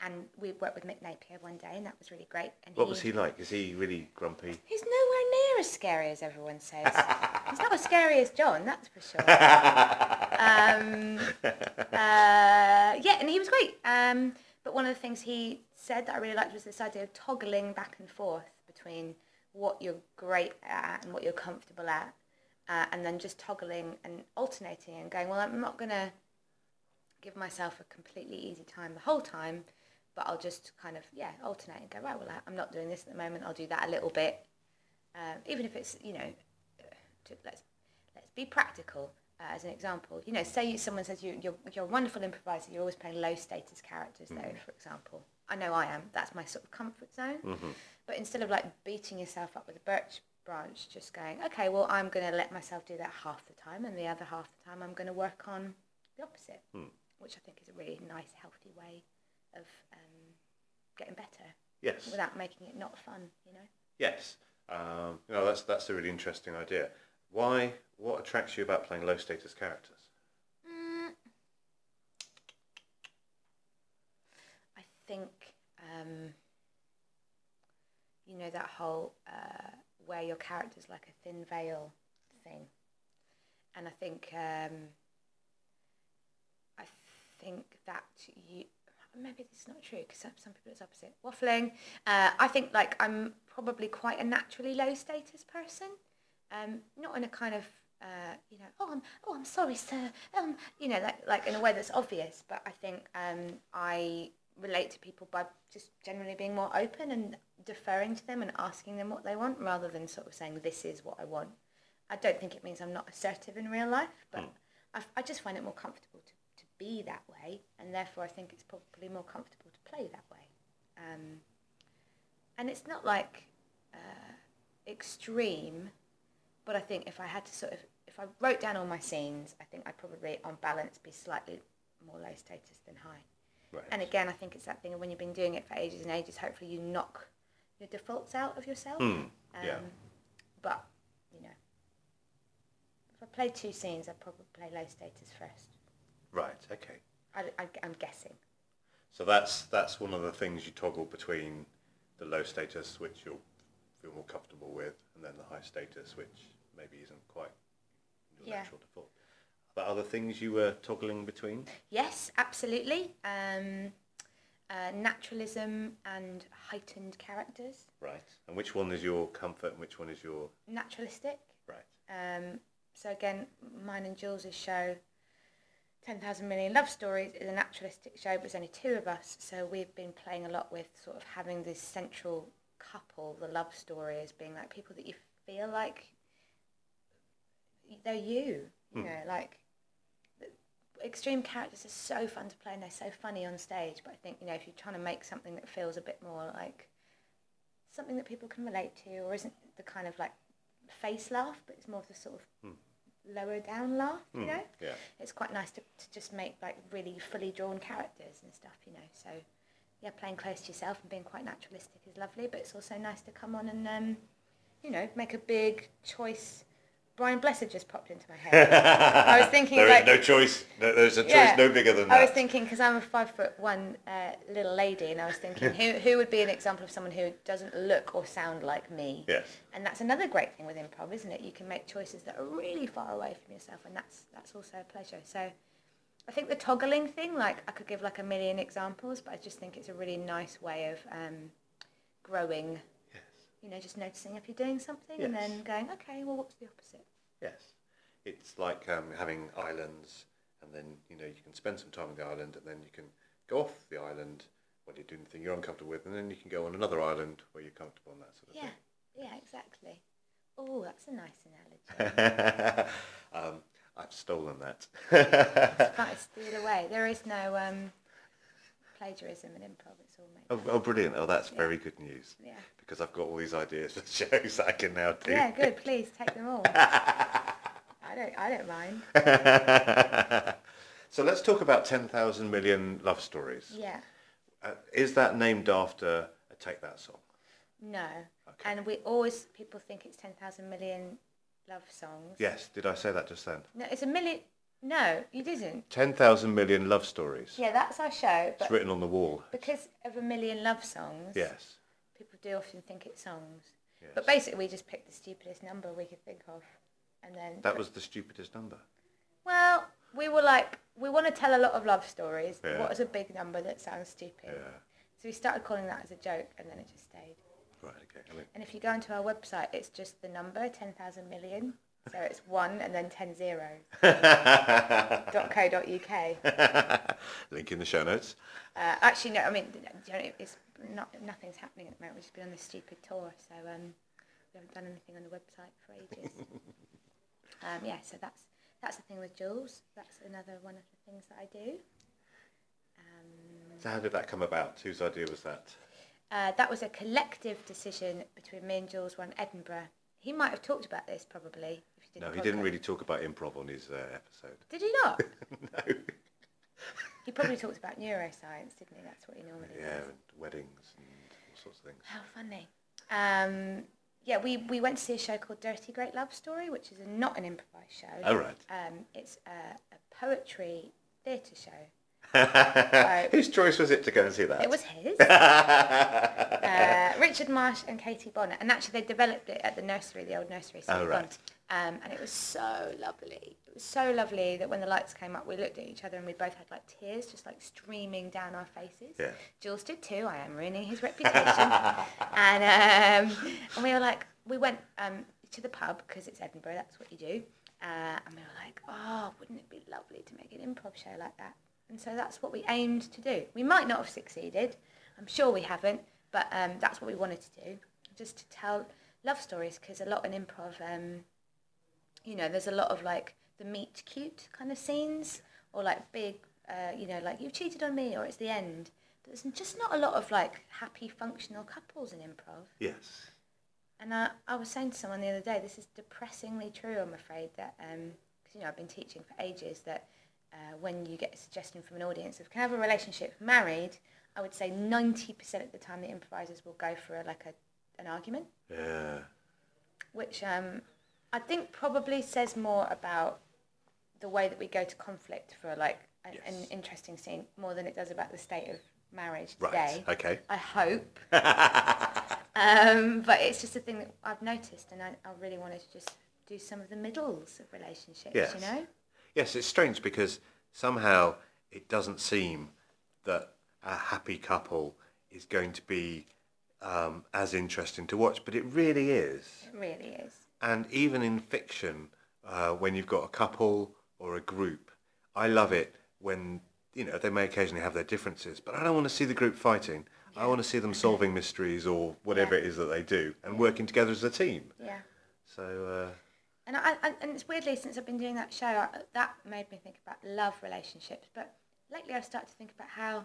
And we worked with Mick Napier one day, and that was really great. And What was he like? Is he really grumpy? He's nowhere near as scary as everyone says. He's not as scary as John, that's for sure. um, uh, yeah, and he was great. Um, but one of the things he said that I really liked was this idea of toggling back and forth between what you're great at and what you're comfortable at, uh, and then just toggling and alternating and going, well, I'm not going to give myself a completely easy time the whole time, but I'll just kind of, yeah, alternate and go, right, well, I'm not doing this at the moment, I'll do that a little bit. Um, even if it's, you know, to, let's, let's be practical. Uh, as an example, you know, say you, someone says you, you're, you're a wonderful improviser, you're always playing low status characters, though, for example. I know I am. That's my sort of comfort zone. But instead of like beating yourself up with a birch branch, just going, okay, well, I'm going to let myself do that half the time, and the other half the time, I'm going to work on the opposite, which I think is a really nice, healthy way of um, getting better Yes. without making it not fun, you know? Yes. Um, you know, that's that's a really interesting idea. Why? What attracts you about playing low status characters? Mm. I think, um, you know, that whole uh, wear your characters like a thin veil thing. And I think, um, I think that you, maybe this is not true because some, some people it's opposite. Waffling. Uh, I think like I'm probably quite a naturally low status person. Um, not in a kind of uh, you know, oh, I'm, oh, I'm sorry, sir. Um, you know, like, like in a way that's obvious. But I think um, I relate to people by just generally being more open and deferring to them and asking them what they want, rather than sort of saying this is what I want. I don't think it means I'm not assertive in real life, but I, I just find it more comfortable to, to be that way, and therefore I think it's probably more comfortable to play that way. Um, and it's not like uh, extreme, but I think if I had to sort of, if I wrote down all my scenes, I think I'd probably, on balance, be slightly more low status than high. Right. And again, I think it's that thing when you've been doing it for ages and ages, hopefully you knock your defaults out of yourself. Hmm, yeah. Um, But, you know, if I play two scenes, I'd probably play low status first. Right. Okay. I, I, I'm guessing. So that's that's one of the things you toggle between the low status, which you'll feel more comfortable with, and then the high status, which maybe isn't quite your Yeah. natural default. Are there other things you were toggling between? Yes, absolutely. Um, uh, naturalism and heightened characters. Right. And which one is your comfort, and which one is your Naturalistic. right? Um, so again, mine and Jules' show, 10,000 Million Love Stories, is a naturalistic show, but there's only two of us. So we've been playing a lot with sort of having this central couple, the love story, as being like people that you feel like they're you. You know, like extreme characters are so fun to play and they're so funny on stage. But I think you know if you're trying to make something that feels a bit more like something that people can relate to, or isn't the kind of like face laugh, but it's more of the sort of lower down laugh. You Hmm, know, yeah. it's quite nice to, to just make like really fully drawn characters and stuff. You know, so yeah, playing close to yourself and being quite naturalistic is lovely. But it's also nice to come on and um, you know make a big choice. Brian Blessed just popped into my head. I was thinking There is like no choice. No, there's a choice Yeah. no bigger than that. I was thinking because I'm a five foot one uh, little lady, and I was thinking who who would be an example of someone who doesn't look or sound like me. Yes. And that's another great thing with improv, isn't it? You can make choices that are really far away from yourself, and that's that's also a pleasure. So, I think the toggling thing, like I could give like a million examples, but I just think it's a really nice way of um, growing. Yes. You know, just noticing if you're doing something, and then going, okay, well, what's the opposite? Yes. It's like um, having islands, and then you know you can spend some time on the island, and then you can go off the island when you're doing the thing you're uncomfortable with, and then you can go on another island where you're comfortable and that sort of Yeah, thing. yeah, exactly. Oh, that's a nice analogy. um, I've stolen that. Can't steal away. There is no um, plagiarism and improv. It's all made. Oh, oh brilliant. Oh, that's Yeah. very good news. Yeah. Because I've got all these ideas for shows that I can now do. Yeah, good. Please take them all. I don't. I don't mind. so let's talk about 10,000 million love stories. Yeah. Uh, is that named after a Take That song? No. Okay. And we always people think it's ten thousand million love songs. Yes, did I say that just then? No, it's a million. No, you didn't. 10,000 million love stories. Yeah, that's our show. It's written on the wall. because of a million love songs, Yes. people do often think it's songs. yes. But basically, we just picked the stupidest number we could think of, and then that was the stupidest number. Well, we were like, we want to tell a lot of love stories. Yeah. What is a big number that sounds stupid? Yeah. So we started calling that as a joke, and then it just stayed. Right, okay. I mean, And if you go onto our website, it's just the number, 10,000 million. So it's 1 and then 10 zero. dot co dot uk. Link in the show notes. Uh, actually, no, I mean, you know, it's not, nothing's happening at the moment. We've just been on this stupid tour, so um, we haven't done anything on the website for ages. um, yeah, so that's that's the thing with Jules. That's another one of the things that I do. Um, So how did that come about? Whose idea was that? uh, that was a collective decision between me and Jules one Edinburgh. He might have talked about this probably. If he did No, he didn't really talk about improv on his uh, episode. Did he not? no. he probably talked about neuroscience, didn't he? That's what he normally Yeah, does. and weddings and all sorts of things. How funny. Um, yeah, we, we went to see a show called Dirty Great Love Story, which is a, not an improvised show. Oh, right. Um, it's a, a poetry theatre show. Whose choice was it to go and see that? It was his. uh, Richard Marsh and Katie Bonna. And actually, they developed it at the nursery, the old nursery. Oh, St. right. Um, and it was so lovely. It was so lovely that when the lights came up, we looked at each other and we both had like tears just like streaming down our faces. Yeah. Jules did too. I am ruining his reputation. and um, and we were like, we went um, to the pub because it's Edinburgh. That's what you do. Uh, and we were like, oh, wouldn't it be lovely to make an improv show like that? And so that's what we aimed to do. We might not have succeeded. I'm sure we haven't, but um, that's what we wanted to do, just to tell love stories. Because a lot in improv, um, you know, there's a lot of like the meet cute kind of scenes, or like big, uh, you know, like you've cheated on me, or it's the end. But there's just not a lot of like happy functional couples in improv. yes. And I, I was saying to someone the other day, this is depressingly true, I'm afraid, that, because, you know, I've been teaching for ages, that uh, when you get a suggestion from an audience of can I have a relationship married, I would say 90% of the time the improvisers will go for a, like a, an argument, Yeah. which um, I think probably says more about the way that we go to conflict for like a, an interesting scene more than it does about the state of marriage today. Right. Okay. I hope. um, but it's just a thing that I've noticed, and I, I really wanted to just do some of the middles of relationships, Yes. you know? Yes, it's strange because somehow it doesn't seem that a happy couple is going to be um, as interesting to watch, but it really is. It really is. And even in fiction, uh, when you've got a couple or a group, I love it when you know they may occasionally have their differences, but I don't want to see the group fighting. I want to see them solving mysteries or whatever Yeah. it is that they do and working together as a team. Yeah. So uh, And I, I, and it's weirdly since I've been doing that show, I, that made me think about love relationships. But lately, I've started to think about how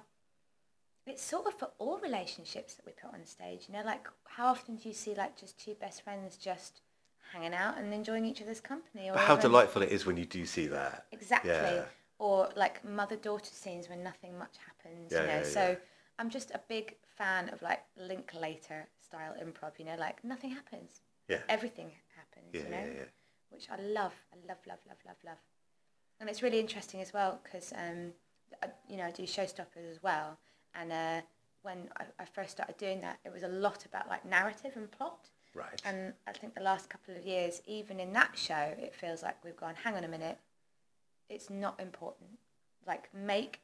it's sort of for all relationships that we put on stage. You know, like how often do you see like just two best friends just hanging out and enjoying each other's company? Or how even- delightful it is when you do see that. Exactly. Yeah. Or like mother-daughter scenes when nothing much happens, Yeah, you know. yeah, so yeah. I'm just a big fan of like Linklater style improv, you know, like nothing happens. Yeah. Everything happens, Yeah, you know, yeah, yeah. Which I love. I love, love, love, love, love. And it's really interesting as well because, um, I, you know, I do showstoppers as well. And uh, when I, I first started doing that, it was a lot about like narrative and plot. Right. And I think the last couple of years, even in that show, it feels like we've gone, hang on a minute, it's not important. Like, make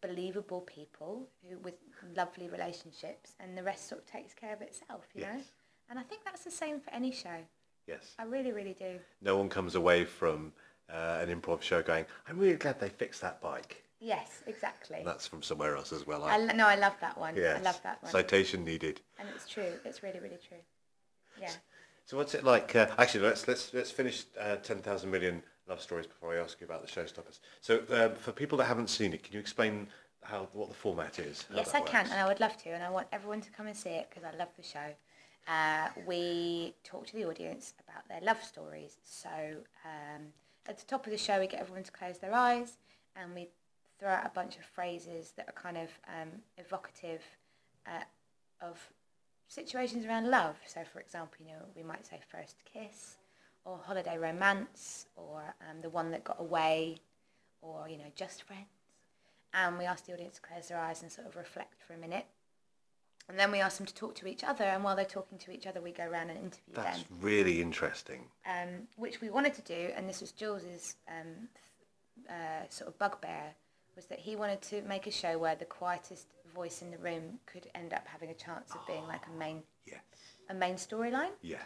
believable people who with lovely relationships, and the rest sort of takes care of itself, you know? Yes. And I think that's the same for any show. Yes. I really, really do. No one comes away from uh, an improv show going, I'm really glad they fixed that bike. Yes, exactly. That's from somewhere else as well. I, lo- no, I love that one. yes. I love that one. Citation needed. and it's true. It's really, really true. Yeah. So what's it like? Uh, actually, let's let's let's finish uh, ten thousand million love stories before I ask you about the showstoppers. So uh, for people that haven't seen it, can you explain how what the format is? Yes, I can, and I would love to, and I want everyone to come and see it because I love the show. Uh, we talk to the audience about their love stories. So um, at the top of the show, we get everyone to close their eyes, and we throw out a bunch of phrases that are kind of um, evocative uh, of situations around love. So, for example, you know, we might say first kiss, or holiday romance, or um, the one that got away, or you know, just friends and we ask the audience to close their eyes and sort of reflect for a minute. And then we ask them to talk to each other, and while they're talking to each other, we go around and interview That's them, That's really interesting. um, which we wanted to do, and this was Jules's um, uh, sort of bugbear, was that he wanted to make a show where the quietest voice in the room could end up having a chance of being like a main Yes. a main storyline. Yes.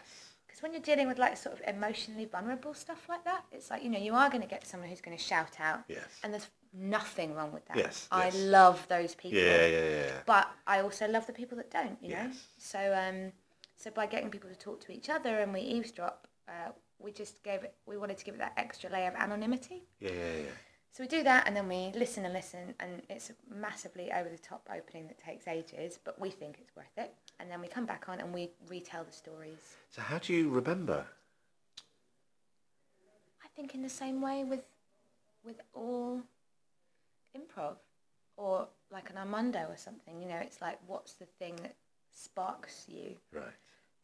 Because when you're dealing with like sort of emotionally vulnerable stuff like that, it's like you know you are going to get someone who's going to shout out, Yes. and there's nothing wrong with that. Yes, I yes. love those people. Yeah, yeah, yeah. But I also love the people that don't. You know. So um, so by getting people to talk to each other and we eavesdrop, uh, we just gave it. We wanted to give it that extra layer of anonymity. Yeah, yeah, yeah. So we do that, and then we listen and listen, and it's a massively over the top opening that takes ages, but we think it's worth it. And then we come back on and we retell the stories. So how do you remember? I think in the same way with with all improv or like an Armando or something, you know, it's like what's the thing that sparks you? Right.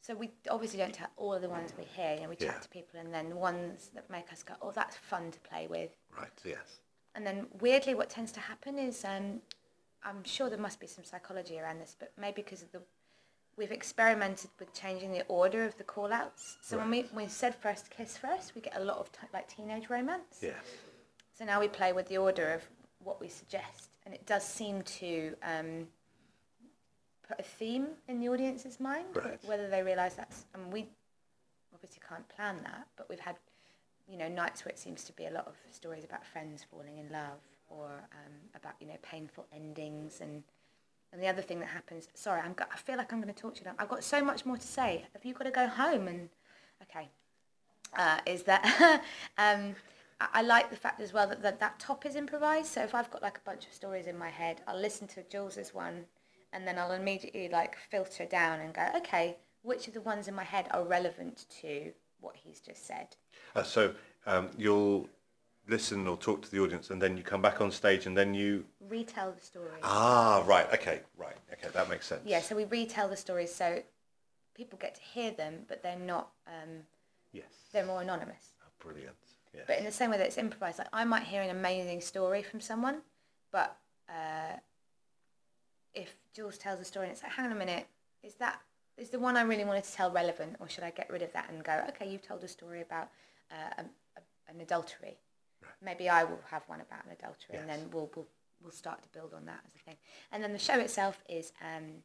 So we obviously don't tell all of the ones we hear, you know, we chat to people and then the ones that make us go, Oh, that's fun to play with. Right. Yes. And then weirdly what tends to happen is um, I'm sure there must be some psychology around this, but maybe because of the we've experimented with changing the order of the call outs. So when we, we said first kiss first, we get a lot of t- like teenage romance. Yes. So now we play with the order of what we suggest, and it does seem to um, put a theme in the audience's mind, Right. whether they realise that's. And we obviously can't plan that, but we've had, you know, nights where it seems to be a lot of stories about friends falling in love, or um, about you know painful endings, and and the other thing that happens. Sorry, I'm. go- I feel like I'm going to talk to you. now. I've got so much more to say. Have you got to go home? And okay uh, is that um, I, like the fact as well that, that that top is improvised. So if I've got like a bunch of stories in my head, I'll listen to Jules's one, and then I'll immediately like filter down and go, okay, which of the ones in my head are relevant to what he's just said? Uh, so um, you'll listen or talk to the audience, and then you come back on stage, and then you. Retell the stories. Ah, right. Okay. Right. Okay. That makes sense. Yeah, so we retell the stories so people get to hear them, but they're not. Um, Yes. they're more anonymous. Oh, brilliant. Yeah. But in the same way that it's improvised, like I might hear an amazing story from someone, but uh, if Jules tells a story and it's like, hang on a minute, is that is the one I really wanted to tell relevant, or should I get rid of that and go, okay, you've told a story about uh, a, a, an adultery, maybe I will have one about an adultery, and then we'll, we'll we'll start to build on that as a thing. And then the show itself is um,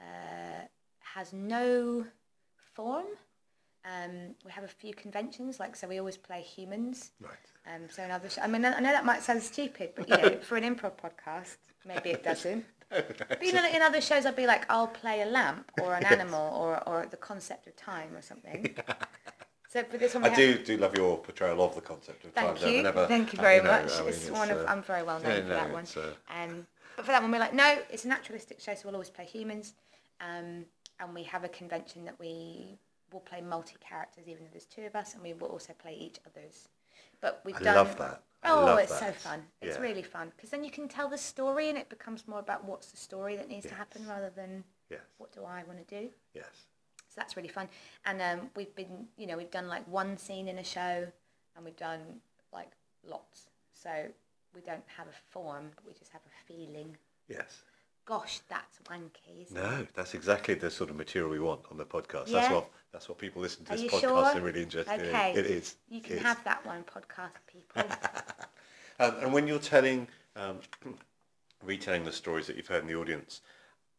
uh, has no form. Um, we have a few conventions, like so we always play humans. Right. Um, so another, sh- I mean, I know that might sound stupid, but you know, for an improv podcast, maybe it doesn't. But you know, in other shows, I'd be like, I'll play a lamp or an animal or, or the concept of time or something. So for this one, I have- do do love your portrayal of the concept of Thank time. you, never- thank you uh, very know, much. I mean, it's one of uh, I'm very well known yeah, for no, that one. it's, uh, Um, but for that one, we're like, no, it's a naturalistic show, so we'll always play humans. Um, and we have a convention that we will play multi characters, even though there's two of us, and we will also play each other's. But we've I done. love that. I Oh, love it's so fun! It's Yeah. really fun because then you can tell the story, and it becomes more about what's the story that needs to happen rather than Yes. what do I want to do. Yes. So that's really fun. And um, we've been, you know, we've done like one scene in a show, and we've done like lots. So we don't have a form, but we just have a feeling. Yes. Gosh, that's wanky. Isn't it? No, that's exactly the sort of material we want on the podcast. Yeah? That's what that's what people listen to Are this podcast sure? are really interested Okay. in. It is. You can is. have that one, podcast people. Um, and when you're telling, um, retelling the stories that you've heard in the audience,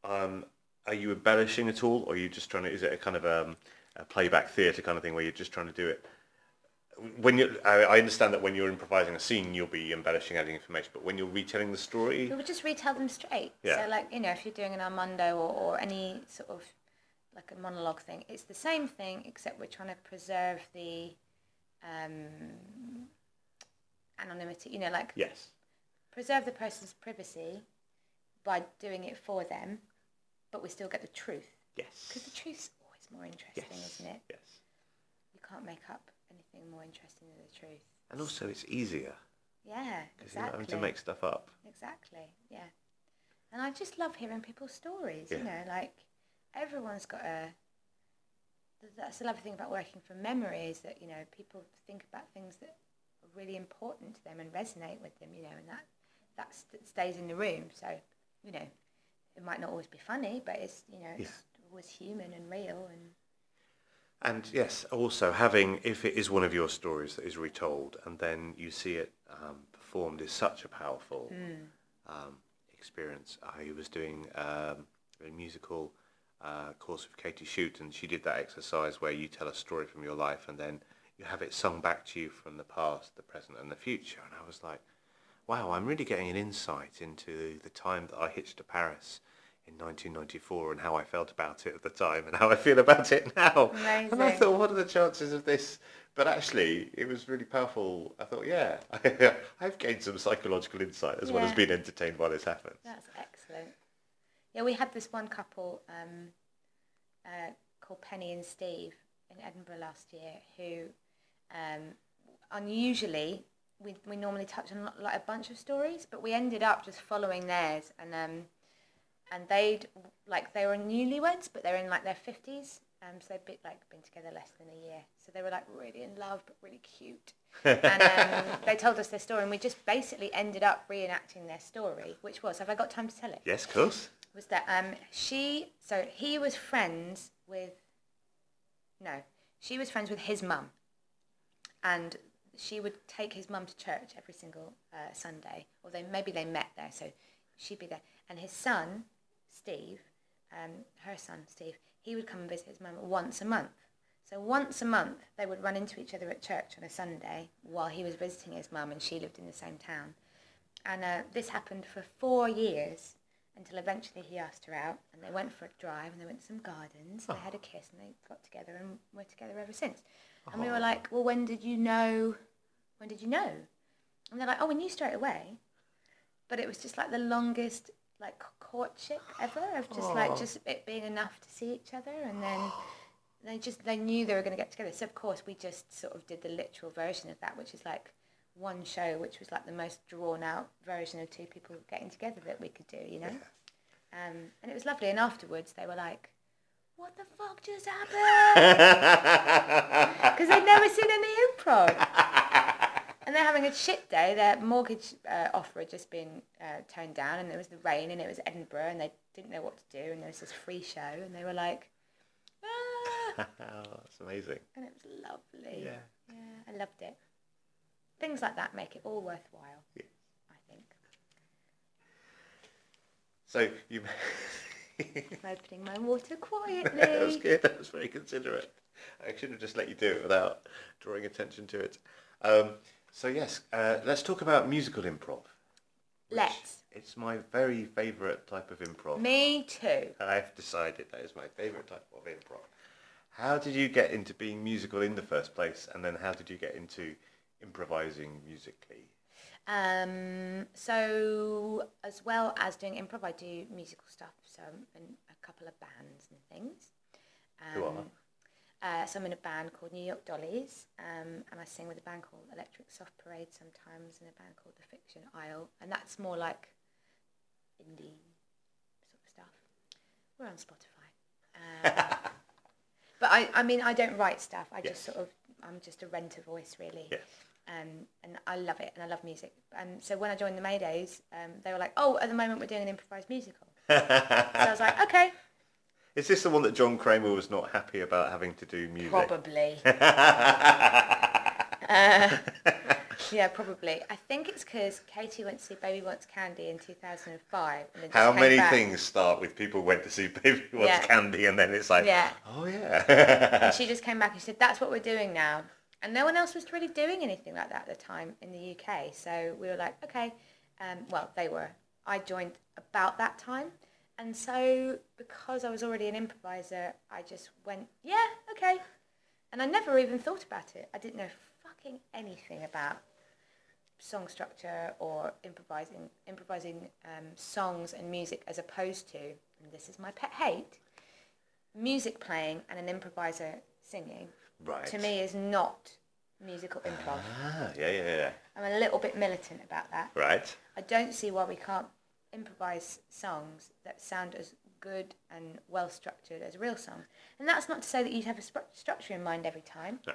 um, are you embellishing at all, or are you just trying to? Is it a kind of um, a playback theatre kind of thing where you're just trying to do it? When you, I, I understand that when you're improvising a scene, you'll be embellishing, adding information. But when you're retelling the story, we would just retell them straight. Yeah. So like, you know, if you're doing an Armando or, or any sort of like a monologue thing, it's the same thing except we're trying to preserve the um, anonymity. You know, like yes, preserve the person's privacy, by doing it for them, but we still get the truth. Yes. Because the truth's always more interesting, yes. isn't it? Yes. You can't make up anything more interesting than the truth. And also, it's easier Yeah, because you're not exactly. having to make stuff up. Exactly, yeah. And I just love hearing people's stories, Yeah. you know, like everyone's got a. That's the lovely thing about working from memory is that, you know, people think about things that are really important to them and resonate with them, you know, and that, that stays in the room. So, you know, it might not always be funny, but it's, you know, it's always human and real and And yes, also having, if it is one of your stories that is retold and then you see it um, performed is such a powerful um, experience. I was doing um, a musical uh, course with Katy Schutte and she did that exercise where you tell a story from your life and then you have it sung back to you from the past, the present and the future. And I was like, wow, I'm really getting an insight into the time that I hitched to Paris in 1994 and how I felt about it at the time and how I feel about it now. Amazing. And I thought, what are the chances of this? But actually, it was really powerful. I thought, yeah, I've gained some psychological insight as well as being entertained while this happens. That's excellent. Yeah, we had this one couple um, uh, called Penny and Steve in Edinburgh last year who, um, unusually, we, we normally touch on like a bunch of stories, but we ended up just following theirs, and um, and they'd like they were newlyweds, but they're in like their fifties, um, so they'd been, like been together less than a year, so they were like really in love, but really cute. and um, they told us their story, and we just basically ended up reenacting their story, which was, have I got time to tell it? Yes, of course. Was that um, she, so he was friends with, no, she was friends with his mum. And she would take his mum to church every single uh, Sunday, or they, maybe they met there, so she'd be there. And his son, Steve, um, her son, Steve, he would come and visit his mum once a month. So once a month, they would run into each other at church on a Sunday while he was visiting his mum and she lived in the same town. And uh, this happened for four years until eventually he asked her out and they went for a drive and they went to some gardens. They had a kiss and they got together and were together ever since. And we were like, well, when did you know? When did you know? And they're like, oh, we knew straight away. But it was just like the longest like courtship ever of just like just it being enough to see each other and then they just they knew they were going to get together. So of course we just sort of did the literal version of that, which is like one show, which was like the most drawn out version of two people getting together that we could do, you know. Um, and it was lovely. And afterwards they were like, "What the fuck just happened?" Because they'd never seen any improv. And they're having a shit day. Their mortgage uh, offer had just been uh, turned down, and there was the rain, and it was Edinburgh, and they didn't know what to do, and there was this free show, and they were like, ah! oh, that's amazing. and it was lovely. Yeah. yeah, I loved it. Things like that make it all worthwhile. Yeah. I think. So you. I'm opening my water quietly. that was good. That was very considerate. I should have just let you do it without drawing attention to it. Um, so yes, uh, let's talk about musical improv. Let's. It's my very favourite type of improv. Me too. I've decided that is my favourite type of improv. How did you get into being musical in the first place, and then how did you get into improvising musically? Um, so as well as doing improv, I do musical stuff. So I'm in a couple of bands and things. Who are? Uh, so I'm in a band called New York Dollies, um, and I sing with a band called Electric Soft Parade sometimes, and a band called The Fiction Isle, and that's more like indie sort of stuff. We're on Spotify. Um, but I, I mean, I don't write stuff. I Yes. just sort of, I'm just a renter voice, really Yes. um, and I love it, and I love music. And so when I joined the Maydays, um, they were like, "Oh, at the moment we're doing an improvised musical." So I was like, "Okay, Is this the one that John Cremer was not happy about having to do music? probably." uh, yeah, probably. I think it's because Katie went to see Baby Wants Candy in 2005. And then just How many back. things start with people went to see Baby Wants Yeah. Candy and then it's like, Yeah. oh yeah. And she just came back and she said, "That's what we're doing now." And no one else was really doing anything like that at the time in the UK. So we were like, "Okay." Um, well, they were. I joined about that time, and so because I was already an improviser, I just went, "Yeah, okay." And I never even thought about it. I didn't know fucking anything about song structure or improvising improvising um, songs and music as opposed to, and this is my pet hate, music playing and an improviser singing. Right. To me, is not musical improv. Ah, yeah, yeah, yeah. I'm a little bit militant about that. Right. I don't see why we can't improvise songs that sound as good and well structured as real songs. And that's not to say that you'd have a stru- structure in mind every time. No.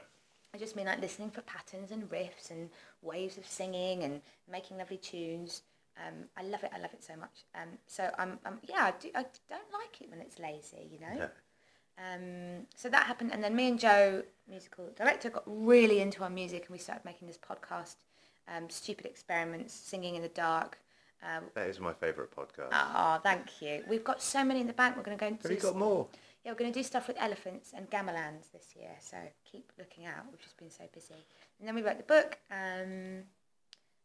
I just mean like listening for patterns and riffs and waves of singing and making lovely tunes. Um, I love it. I love it so much. Um, so I'm, I'm yeah. I, do, I don't like it when it's lazy. You know. Yeah. Um, so that happened, and then me and Joe, musical director, got really into our music, and we started making this podcast, um, Stupid Experiments, Singing in the Dark. Um, That is my favourite podcast. oh, thank you. We've got so many in the bank. We're going to go and Have you got more? yeah, we're going to do stuff with elephants and gamelans this year, so keep looking out. We've just been so busy. And then we wrote the book, um,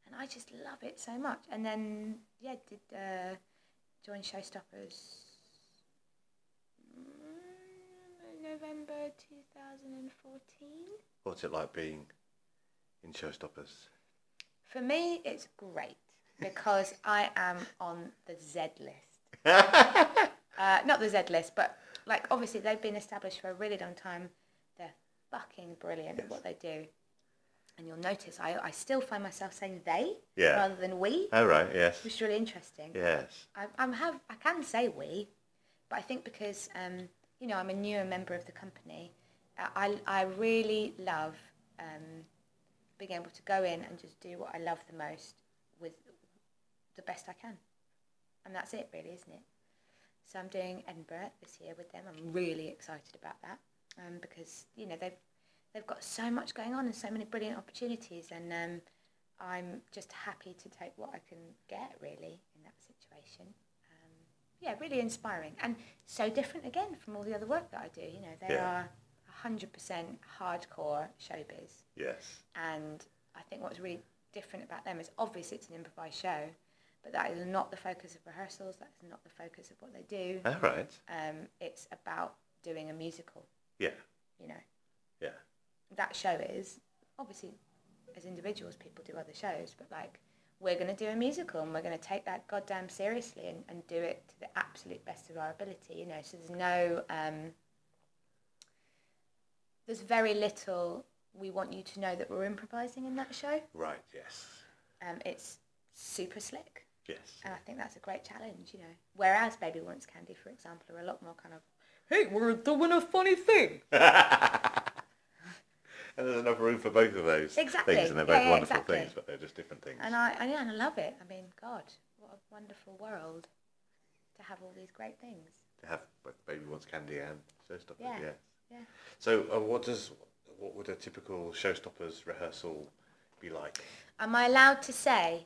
and I just love it so much. And then, yeah, did uh, join Showstoppers mm, November 2014. What's it like being in Showstoppers? For me, it's great because I am on the Z list. uh, not the Z list, but like obviously they've been established for a really long time. They're fucking brilliant at what they do. And you'll notice I, I still find myself saying they Yeah. rather than we, Oh, right, yes. which is really interesting. Yes. I, I'm have I can say we, but I think because um, you know I'm a newer member of the company, uh, I I really love um, being able to go in and just do what I love the most the best I can, and that's it really, isn't it? So I'm doing Edinburgh this year with them. I'm really excited about that um, because you know they've they've got so much going on and so many brilliant opportunities, and um, I'm just happy to take what I can get really in that situation. Um, yeah, really inspiring and so different again from all the other work that I do. You know, they Yeah. are 100% hardcore showbiz, Yes. and I think what's really different about them is obviously it's an improvised show, but that is not the focus of rehearsals. That is not the focus of what they do. All right. Um, it's about doing a musical. Yeah. You know, Yeah. that show is obviously as individuals people do other shows but like we're going to do a musical and we're going to take that goddamn seriously and, and do it to the absolute best of our ability you know so there's no um, there's very little we want you to know that we're improvising in that show Right, yes. um, it's super slick Yes. and I think that's a great challenge you know whereas Baby Wants Candy for example are a lot more kind of hey we're doing a funny thing And there's enough room for both of those Exactly. things, and they're both yeah, wonderful exactly. things, but they're just different things. And I, and, yeah, and I love it. I mean, God, what a wonderful world to have all these great things. To have both Baby Wants Candy and Showstoppers, Yeah. yes. Yeah. So, uh, what does what would a typical Showstoppers rehearsal be like? Am I allowed to say?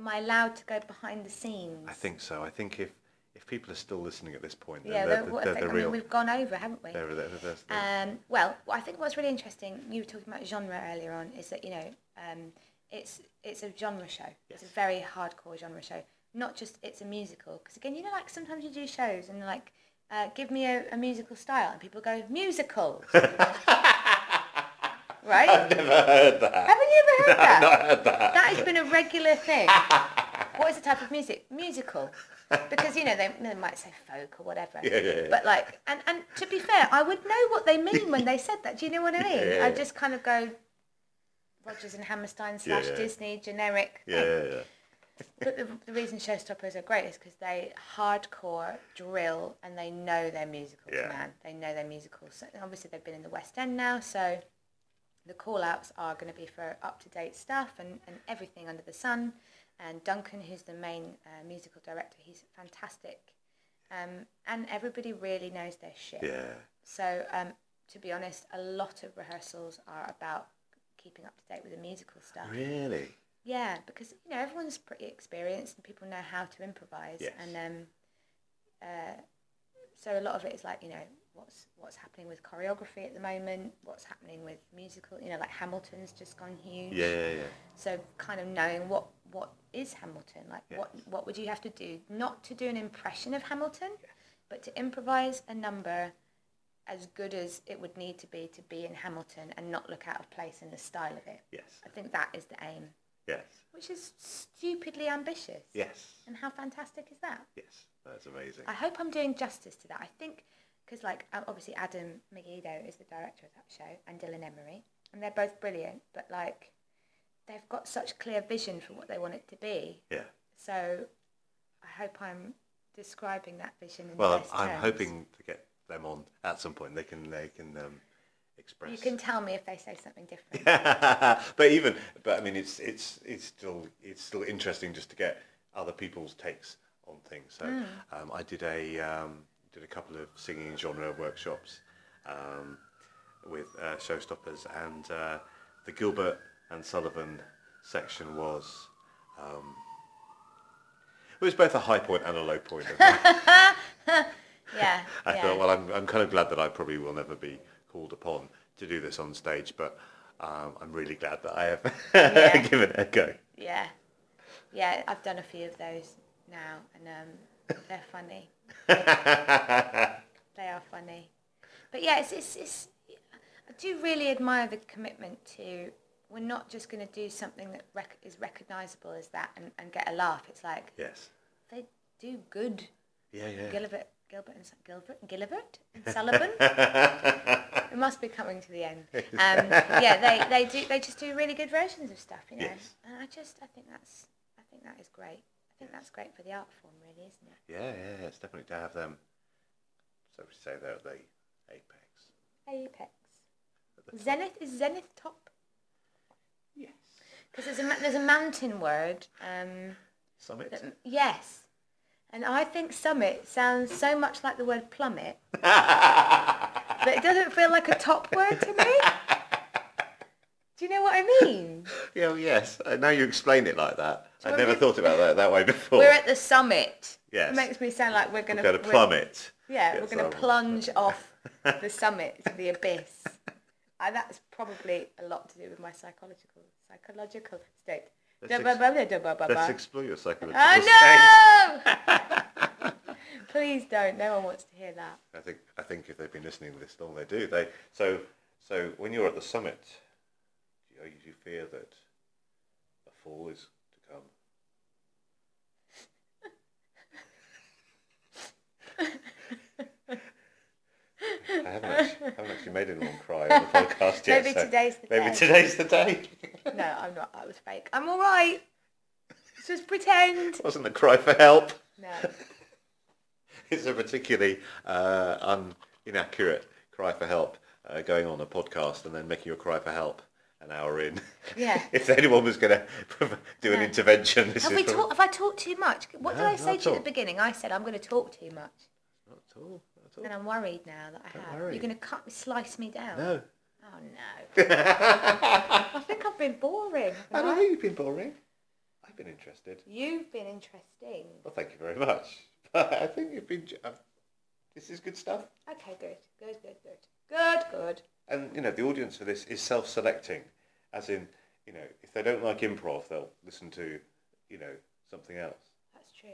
Am I allowed to go behind the scenes? I think so. I think if if people are still listening at this point, Yeah, they're, they're, the- what they're I, the think, I real. mean, we've gone over, haven't we? they're, they're, they're, they're- Um, well, I think what's really interesting, you were talking about genre earlier on, is that, you know, um, it's it's a genre show. It's a very hardcore genre show. Not just it's a musical. Because, again, you know, like sometimes you do shows and, like, uh, give me a, a musical style, and people go, musical. right? I've never heard that. Haven't you ever heard that? I've not heard that. That has been a regular thing. what is the type of music? Musical. Because, you know, they, they might say folk or whatever. Yeah, yeah, yeah. But, like, and, and to be fair, I would know what they mean when they said that. Do you know what I mean? Yeah, yeah, I just kind of go Rodgers and Hammerstein slash. Disney generic. Yeah, thing. yeah, yeah. But the, the reason Showstoppers are great is because they hardcore drill and they know their musicals, Yeah. man. They know their musicals. So obviously, they've been in the West End now, so the call outs are going to be for up to date stuff and, and everything under the sun. And Duncan, who's the main uh, musical director, he's fantastic. Um, and everybody really knows their shit. Yeah. So, um, to be honest, a lot of rehearsals are about keeping up to date with the musical stuff. Really? Yeah, because you know everyone's pretty experienced and people know how to improvise, Yes. and um, uh, so a lot of it is like you know what's what's happening with choreography at the moment, what's happening with musical. You know, like Hamilton's just gone huge. Yeah, yeah, yeah. So kind of knowing what what is Hamilton, like what Yes. what would you have to do, not to do an impression of Hamilton, but to improvise a number as good as it would need to be to be in Hamilton and not look out of place in the style of it. Yes. I think that is the aim. Yes. which is stupidly ambitious. Yes. And how fantastic is that? Yes. That's amazing. I hope I'm doing justice to that. I think because like obviously Adam Meggido is the director of that show and Dylan Emery, and they're both brilliant. But like, they've got such clear vision for what they want it to be. Yeah. So, I hope I'm describing that vision. In Well, I'm, I'm hoping to get them on at some point. They can they can um, express. you can tell me if they say something different. but even but I mean it's it's it's still it's still interesting just to get other people's takes on things. So Mm. um, I did a um, did a couple of singing genre workshops um, with uh, showstoppers, and uh, the Gilbert and Sullivan section was. Um, it was both a high point and a low point. of yeah. I yeah. thought, well, I'm, I'm kind of glad that I probably will never be called upon to do this on stage, but um, I'm really glad that I have Yeah. given it a go. Yeah, yeah. I've done a few of those now, and um, they're funny. They are funny, but yeah, it's, it's it's. I do really admire the commitment to. We're not just going to do something that rec- is recognisable as that and, and get a laugh. It's like yes. they do good. Yeah, yeah. Gilbert, Gilbert, and Gilbert, Gilbert and Sullivan. it must be coming to the end. Um, yeah, they, they do. They just do really good versions of stuff, you know. Yes. And I just, I think that's, I think that is great. I think that's great for the art form, really, isn't it? Yeah, yeah, it's definitely to have them, so we say they're at the apex. Apex. The. Zenith is Zenith top Yes. because there's a there's a mountain word. Um, Summit. that, yes, and I think summit sounds so much like the word plummet, but it doesn't feel like a top word to me. Do you know what I mean? yeah, well, yes. Uh, now you explain it like that. I'd never thought about that that way before. We're at the summit. Yes. It makes me sound like we're going to plummet. Yeah, Yes, we're going to plunge off the summit to the abyss. And that's probably a lot to do with my psychological psychological state. Let's ex- Let's explore your psychological Oh state. no! Please don't. No one wants to hear that. I think I think if they've been listening to this long, they do. They so so when you're at the summit, do you, fear that a fall is to come? I haven't actually, haven't actually made anyone cry on the podcast yet. Maybe so today's the maybe day. today's the day. No, I'm not. I was fake. I'm all right. Just pretend. It Wasn't a cry for help. No. It's a particularly uh, un- inaccurate cry for help uh, going on a podcast and then making a cry for help an hour in. Yeah. if anyone was going to do an No. intervention, this Have is we talked? Have I talked too much? What did I say at to you at the beginning? I said I'm going to talk too much, Not at all. Not at and. I'm worried now that I Don't have. worry. You're going to cut, slice me down. No. Oh no. I think I've been boring. I know you've been boring. I've been interested. You've been interesting. Well, thank you very much. But I think you've been. Uh, this is good stuff. Okay, good, good, good, good, good, good. And you know, the audience for this is self-selecting, as in, you know, if they don't like improv, they'll listen to, you know, something else. That's true.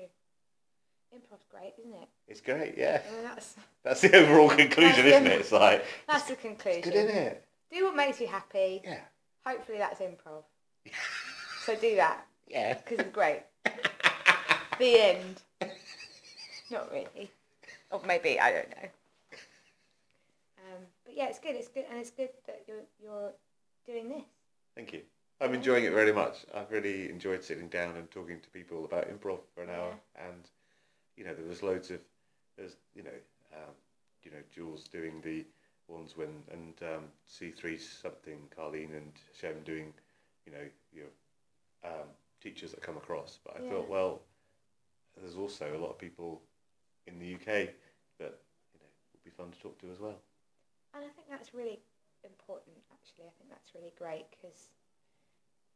Improv's great, isn't it? It's great, yeah. I mean, that's That's the overall conclusion, That's isn't it? It's like that's the conclusion. good, isn't it? Do what makes you happy. Yeah. Hopefully that's improv. so do that Yeah. because it's great. the end. Not really. Or maybe I don't know. Um, but yeah, it's good. It's good, and it's good that you're you're doing this. Thank you. I'm enjoying it very much. I've really enjoyed sitting down and talking to people about improv for an hour, and you know, there was loads of there's you know, um, you know, Jules doing the ones when and um, C three something, Carlene and Shem doing, you know, your um, teachers that come across. But I Yeah. thought, well, there's also a lot of people in the UK that you know would be fun to talk to as well. And I think that's really important, actually. I think that's really great because,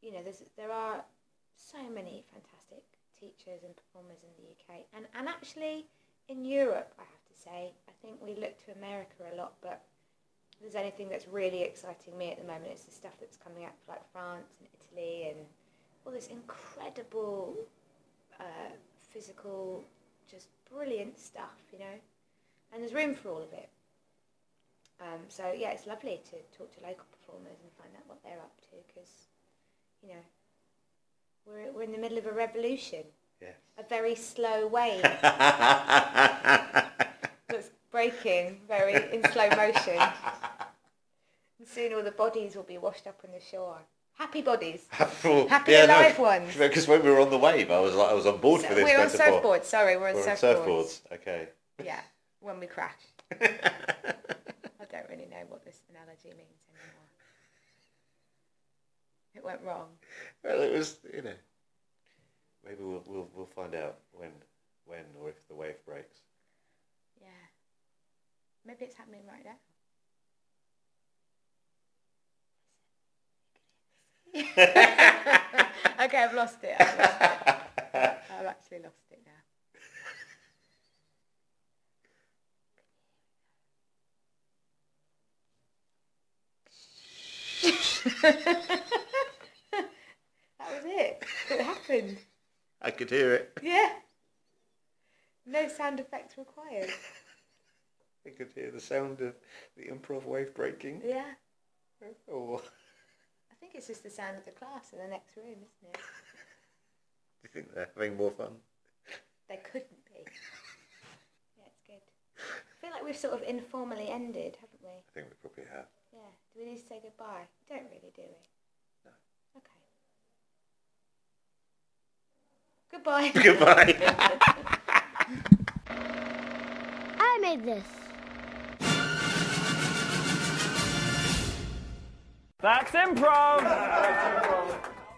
you know, there's there are so many fantastic teachers and performers in the UK, and and actually in Europe, I have to say, I think we look to America a lot, but there's anything that's really exciting me at the moment, it's the stuff that's coming out of like France and Italy and all this incredible uh, physical, just brilliant stuff, you know. And there's room for all of it. Um, so yeah, it's lovely to talk to local performers and find out what they're up to because, you know, We're, we're in the middle of a revolution. Yes. A very slow wave that's breaking very in slow motion. And soon all the bodies will be washed up on the shore. Happy bodies. Happy alive ones. Because when we were on the wave, I was like, I was on board for this we're on surfboards. Sorry, we're on We're on surfboards. surfboards. Okay. Yeah, when we crash. I don't really know what this analogy means anymore. It went wrong. Well, it was, you know, maybe we'll we'll we'll find out when when or if the wave breaks. Yeah. Maybe it's happening right now. okay, I've lost it. I've, lost it. I've actually lost it now. That was it. It happened. I could hear it. Yeah. No sound effects required. I could hear the sound of the improv wave breaking. Yeah. Oh, I think it's just the sound of the class in the next room, isn't it? do you think they're having more fun? They couldn't be. Yeah, it's good. I feel like we've sort of informally ended, haven't we? I think we probably have. Yeah. Do we need to say goodbye? We don't really, do we? No. Okay. Goodbye. Goodbye. I made this. That's improv.